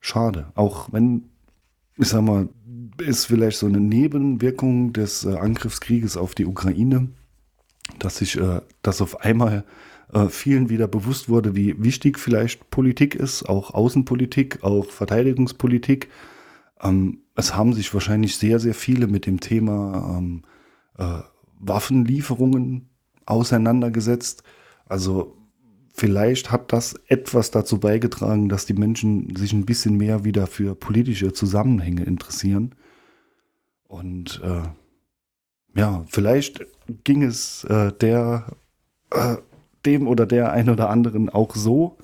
Schade. Auch wenn, ich sag mal, ist vielleicht so eine Nebenwirkung des äh, Angriffskrieges auf die Ukraine, dass sich äh, das auf einmal äh, vielen wieder bewusst wurde, wie wichtig vielleicht Politik ist, auch Außenpolitik, auch Verteidigungspolitik ähm, es haben sich wahrscheinlich sehr, sehr viele mit dem Thema ähm, äh, Waffenlieferungen auseinandergesetzt. Also vielleicht hat das etwas dazu beigetragen, dass die Menschen sich ein bisschen mehr wieder für politische Zusammenhänge interessieren. Und äh, ja, vielleicht ging es äh, der, äh, dem oder der ein oder anderen auch so,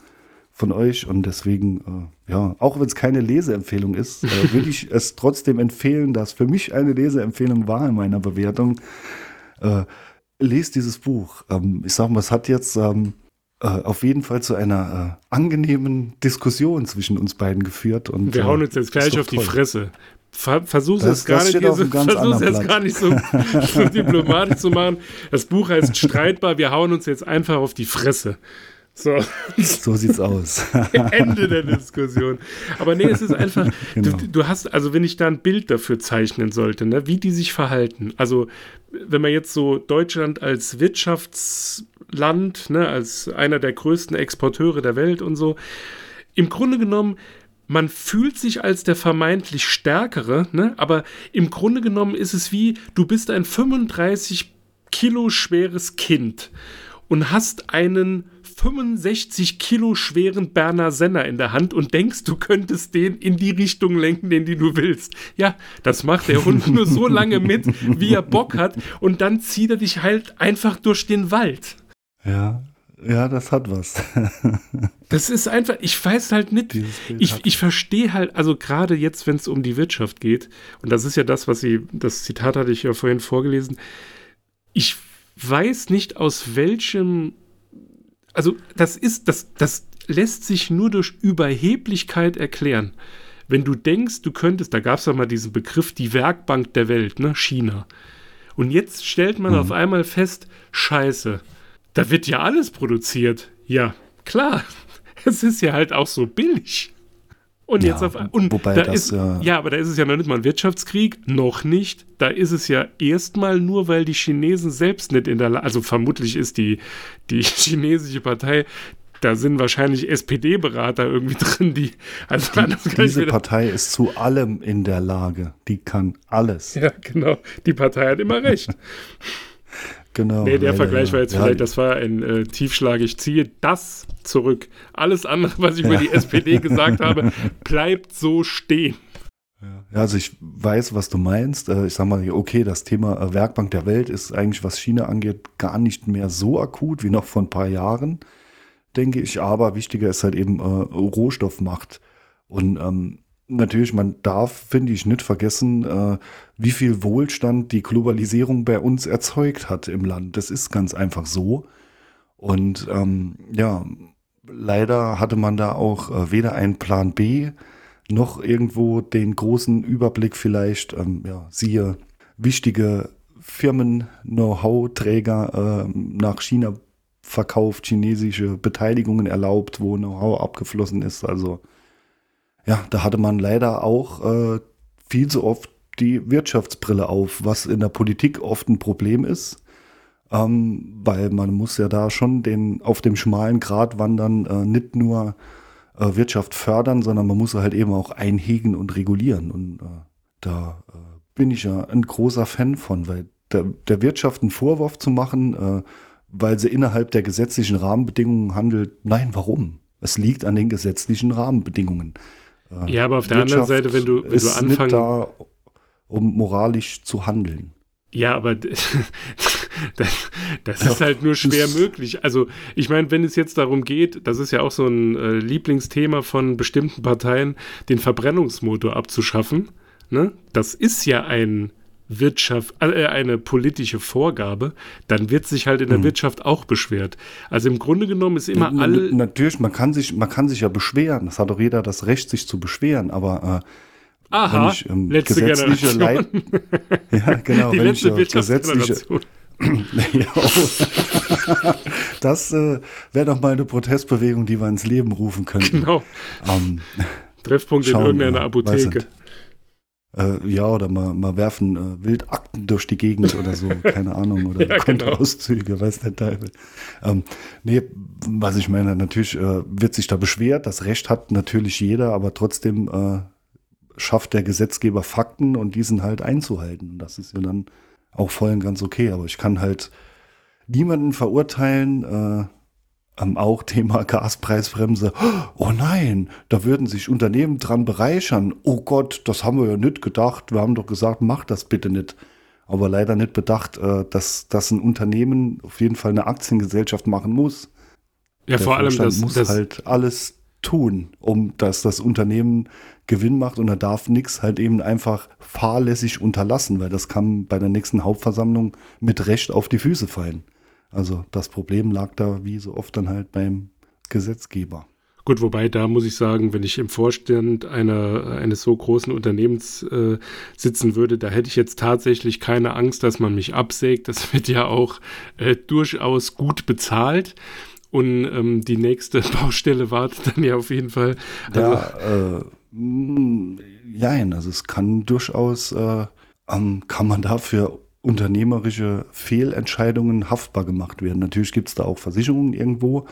von euch und deswegen, äh, ja, auch wenn es keine Leseempfehlung ist, äh, würde ich es trotzdem empfehlen, dass für mich eine Leseempfehlung war in meiner Bewertung. Äh, lest dieses Buch. Ähm, ich sag mal, es hat jetzt ähm, äh, auf jeden Fall zu einer äh, angenehmen Diskussion zwischen uns beiden geführt. Und, Wir hauen uns jetzt gleich auf toll. die Fresse. Ver versuch es gar nicht, so, versuch's jetzt gar nicht so, so diplomatisch zu machen. Das Buch heißt Streitbar, wir hauen uns jetzt einfach auf die Fresse. So. so sieht's aus. Ende der Diskussion. Aber nee, es ist einfach, genau. du, du, hast, also wenn ich da ein Bild dafür zeichnen sollte, ne, wie die sich verhalten. Also, wenn man jetzt so Deutschland als Wirtschaftsland, ne, als einer der größten Exporteure der Welt und so, im Grunde genommen, man fühlt sich als der vermeintlich Stärkere, ne, aber im Grunde genommen ist es wie, du bist ein 35 Kilo schweres Kind und hast einen 65 Kilo schweren Berner Senner in der Hand und denkst, du könntest den in die Richtung lenken, die du willst. Ja, das macht der Hund nur so lange mit, wie er Bock hat und dann zieht er dich halt einfach durch den Wald. Ja, Ja, das hat was. Das ist einfach, ich weiß halt nicht, ich, ich verstehe halt, also gerade jetzt, wenn es um die Wirtschaft geht, und das ist ja das, was sie, das Zitat hatte ich ja vorhin vorgelesen, ich weiß nicht aus welchem, also das ist, das, das lässt sich nur durch Überheblichkeit erklären. Wenn du denkst, du könntest, da gab es ja mal diesen Begriff, die Werkbank der Welt, ne, China. Und jetzt stellt man auf einmal fest, scheiße, da wird ja alles produziert. Ja, klar. Es ist ja halt auch so billig. Und Ja, jetzt auf und wobei da das, ist, ja- ja, aber da ist es ja noch nicht mal ein Wirtschaftskrieg, noch nicht. Da ist es ja erstmal nur, weil die Chinesen selbst nicht in der Lage, also vermutlich ist die, die chinesische Partei, da sind wahrscheinlich SPD-Berater irgendwie drin, die, also ich Diese Partei ist zu allem in der Lage. Die kann alles. ja, genau. Die Partei hat immer recht. Genau. Nee, der leider, Vergleich ja. war jetzt Ja, vielleicht, das war ein äh, Tiefschlag. Ich ziehe das zurück. Alles andere, was ich über die SPD gesagt habe, bleibt so stehen. Ja, also ich weiß, was du meinst. Äh, Ich sag mal, okay, das Thema äh, Werkbank der Welt ist eigentlich, was China angeht, gar nicht mehr so akut wie noch vor ein paar Jahren, denke ich. Aber wichtiger ist halt eben äh, Rohstoffmacht. Und ähm, natürlich, man darf, finde ich, nicht vergessen, äh, wie viel Wohlstand die Globalisierung bei uns erzeugt hat im Land. Das ist ganz einfach so. Und ähm, ja, leider hatte man da auch äh, weder einen Plan B noch irgendwo den großen Überblick vielleicht, ähm, ja, siehe wichtige Firmen, Know-how-Träger ähm, nach China verkauft, chinesische Beteiligungen erlaubt, wo Know-how abgeflossen ist. Also ja, da hatte man leider auch äh, viel zu oft die Wirtschaftsbrille auf, was in der Politik oft ein Problem ist. Ähm, weil man muss ja da schon den auf dem schmalen Grat wandern, äh, nicht nur äh, Wirtschaft fördern, sondern man muss halt eben auch einhegen und regulieren. Und äh, da äh, bin ich ja ein großer Fan von, weil der, der Wirtschaft einen Vorwurf zu machen, äh, weil sie innerhalb der gesetzlichen Rahmenbedingungen handelt, nein, warum? Es liegt an den gesetzlichen Rahmenbedingungen. Äh, Ja, aber auf der anderen Wirtschaft Seite, wenn du, wenn du ist nicht anfangen. da, um moralisch zu handeln. Ja, aber das, das ist halt nur schwer möglich. Also, ich meine, wenn es jetzt darum geht, das ist ja auch so ein äh, Lieblingsthema von bestimmten Parteien, den Verbrennungsmotor abzuschaffen. Ne? Das ist ja ein Wirtschaft, äh, eine politische Vorgabe, dann wird sich halt in der Hm. Wirtschaft auch beschwert. Also im Grunde genommen ist immer Na- alle. Natürlich, man kann sich, man kann sich ja beschweren. Das hat doch jeder das Recht, sich zu beschweren. Aber äh, Aha, wenn ich, ähm, letzte gesetzliche Generation. ja, genau, Die wenn ich letzte äh, gesetzliche, oh. das äh, wäre doch mal eine Protestbewegung, die wir ins Leben rufen könnten. Genau. Ähm, Treffpunkt in Schauen, irgendeiner ja, Apotheke. Äh, ja, oder mal, mal werfen äh, Wildakten durch die Gegend oder so, keine Ahnung, oder Ja, genau. Kontoauszüge, weiß der Teufel. Ähm, nee, was ich meine, natürlich äh, wird sich da beschwert, das Recht hat natürlich jeder, aber trotzdem äh, schafft der Gesetzgeber Fakten und die sind halt einzuhalten. Und das ist ja dann auch voll und ganz okay, aber ich kann halt niemanden verurteilen, äh, ähm, auch Thema Gaspreisbremse. Oh nein, da würden sich Unternehmen dran bereichern. Oh Gott, das haben wir ja nicht gedacht. Wir haben doch gesagt, mach das bitte nicht. Aber leider nicht bedacht, äh, dass, dass ein Unternehmen auf jeden Fall eine Aktiengesellschaft machen muss. Ja, Der vor allem das, muss das halt alles tun, um dass das Unternehmen Gewinn macht und er darf nichts halt eben einfach fahrlässig unterlassen, weil das kann bei der nächsten Hauptversammlung mit Recht auf die Füße fallen. Also das Problem lag da wie so oft dann halt beim Gesetzgeber. Gut, wobei da muss ich sagen, wenn ich im Vorstand einer, eines so großen Unternehmens äh, sitzen würde, da hätte ich jetzt tatsächlich keine Angst, dass man mich absägt. Das wird ja auch äh, durchaus gut bezahlt. Und ähm, die nächste Baustelle wartet dann ja auf jeden Fall. Also, Ja, äh, mh, jein, also es kann durchaus, äh, ähm, kann man dafür unternehmerische Fehlentscheidungen haftbar gemacht werden. Natürlich gibt es da auch Versicherungen irgendwo,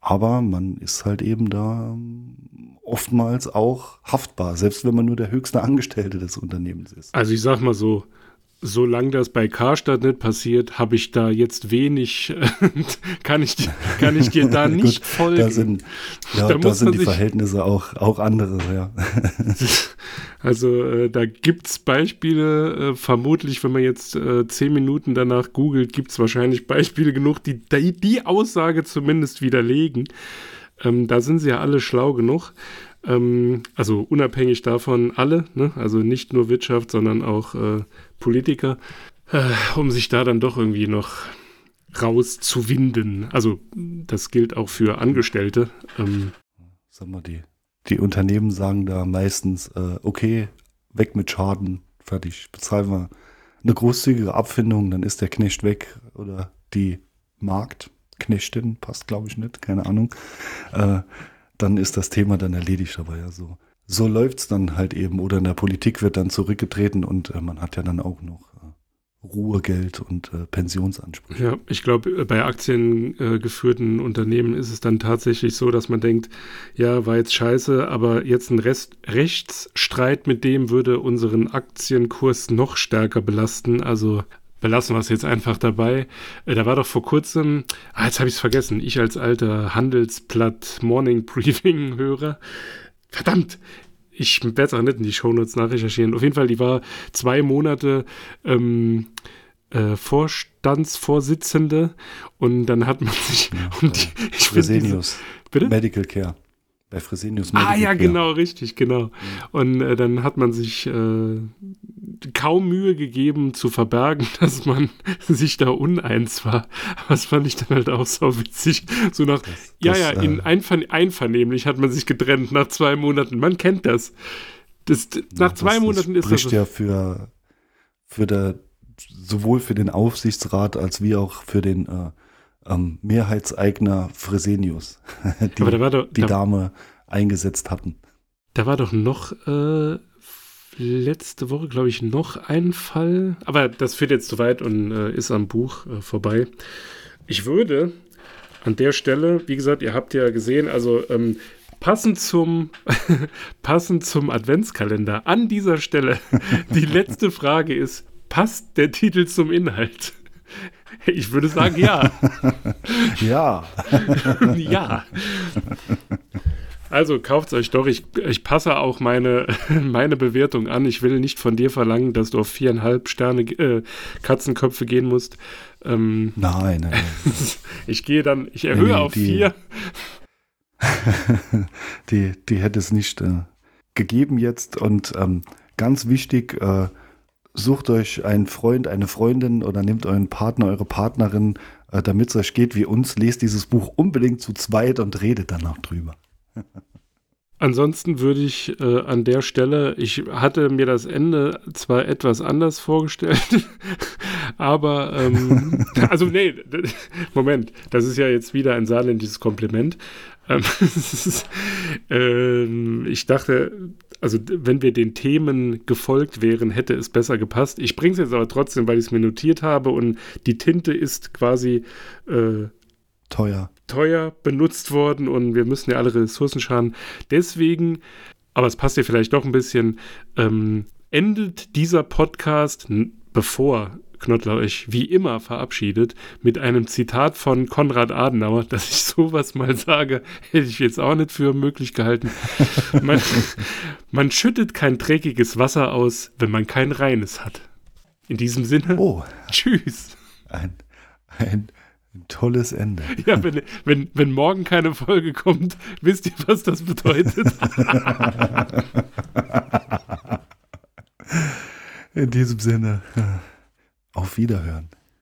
aber man ist halt eben da ähm, oftmals auch haftbar, selbst wenn man nur der höchste Angestellte des Unternehmens ist. also ich sag mal so, solange das bei Karstadt nicht passiert, habe ich da jetzt wenig, kann, ich, dir- kann ich dir da Gut, nicht folgen. Da sind, ja, Da da, sind die Verhältnisse auch, auch andere, ja. Also äh, da gibt es Beispiele, äh, vermutlich, wenn man jetzt äh, zehn Minuten danach googelt, gibt es wahrscheinlich Beispiele genug, die, die die Aussage zumindest widerlegen. Ähm, da sind sie ja alle schlau genug. Ähm, also unabhängig davon alle, ne? also nicht nur Wirtschaft, sondern auch äh, Politiker, äh, um sich da dann doch irgendwie noch rauszuwinden. Also das gilt auch für Angestellte. Ähm, Sag mal, die, die Unternehmen sagen da meistens, äh, okay, weg mit Schaden, fertig, bezahlen wir eine großzügige Abfindung, dann ist der Knecht weg oder die Marktknechtin, passt glaube ich nicht, keine Ahnung. Äh, dann ist das Thema dann erledigt, aber ja, so, so läuft es dann halt eben. Oder in der Politik wird dann zurückgetreten und äh, man hat ja dann auch noch äh, Ruhegeld und äh, Pensionsansprüche. Ja, ich glaube, bei aktiengeführten Unternehmen ist es dann tatsächlich so, dass man denkt, ja, war jetzt scheiße, aber jetzt ein Rest Rechtsstreit mit dem würde unseren Aktienkurs noch stärker belasten. Also belassen wir es jetzt einfach dabei. Äh, da war doch vor kurzem, ah, jetzt habe ich es vergessen, ich als alter Handelsblatt Morning Briefing Hörer. Verdammt, ich werde es auch nicht in die Shownotes nachrecherchieren. Auf jeden Fall, die war zwei Monate ähm, äh, Vorstandsvorsitzende und dann hat man sich Ja, um die, ich find diese- Fresenius. Bitte? Medical Care. Bei Fresenius Ah Medical ja, Care. genau, richtig, genau. Und äh, dann hat man sich äh, kaum Mühe gegeben zu verbergen, dass man sich da uneins war. Aber das fand ich dann halt auch so witzig. So nach, ja, das, ja, in äh, Einver einvernehmlich hat man sich getrennt nach zwei Monaten. Man kennt das. das nach Ja, zwei das, Monaten das ist das. spricht ja für, für der, sowohl für den Aufsichtsrat als wie auch für den äh, ähm, Mehrheitseigner Fresenius, die da doch, die da, Dame eingesetzt hatten. da war doch noch äh, letzte Woche, glaube ich, noch ein Fall. Aber das führt jetzt zu weit und äh, ist am Buch äh, vorbei. Ich würde an der Stelle, wie gesagt, ihr habt ja gesehen, also ähm, passend zum passend zum Adventskalender an dieser Stelle die letzte Frage ist: Passt der Titel zum Inhalt? Ich würde sagen, ja. Ja, ja. Also kauft euch doch. Ich, ich passe auch meine, meine Bewertung an. Ich will nicht von dir verlangen, dass du auf viereinhalb Sterne äh, Katzenköpfe gehen musst. Ähm, nein, nein, nein. ich gehe dann, ich erhöhe Nee, auf die- vier. die, die hätte es nicht äh, gegeben jetzt. Und ähm, ganz wichtig, äh, sucht euch einen Freund, eine Freundin oder nehmt euren Partner, eure Partnerin, äh, damit es euch geht wie uns. Lest dieses Buch unbedingt zu zweit und redet danach drüber. Ansonsten würde ich äh, an der Stelle, ich hatte mir das Ende zwar etwas anders vorgestellt, aber, ähm, also nee, Moment, das ist ja jetzt wieder ein saarländisches Kompliment. Ähm, ist, ähm, ich dachte, also wenn wir den Themen gefolgt wären, hätte es besser gepasst. Ich bringe es jetzt aber trotzdem, weil ich es mir notiert habe und die Tinte ist quasi äh, Teuer. teuer benutzt worden und wir müssen ja alle Ressourcen scharen. Deswegen, aber es passt ja vielleicht doch ein bisschen, ähm, endet dieser Podcast, bevor Knottler euch wie immer verabschiedet, mit einem Zitat von Konrad Adenauer, dass ich sowas mal sage, hätte ich jetzt auch nicht für möglich gehalten. Man, man schüttet kein dreckiges Wasser aus, wenn man kein reines hat. In diesem Sinne, Oh, tschüss. ein, ein, ein tolles Ende. Ja, wenn, wenn, wenn morgen keine Folge kommt, wisst ihr, was das bedeutet? In diesem Sinne, auf Wiederhören.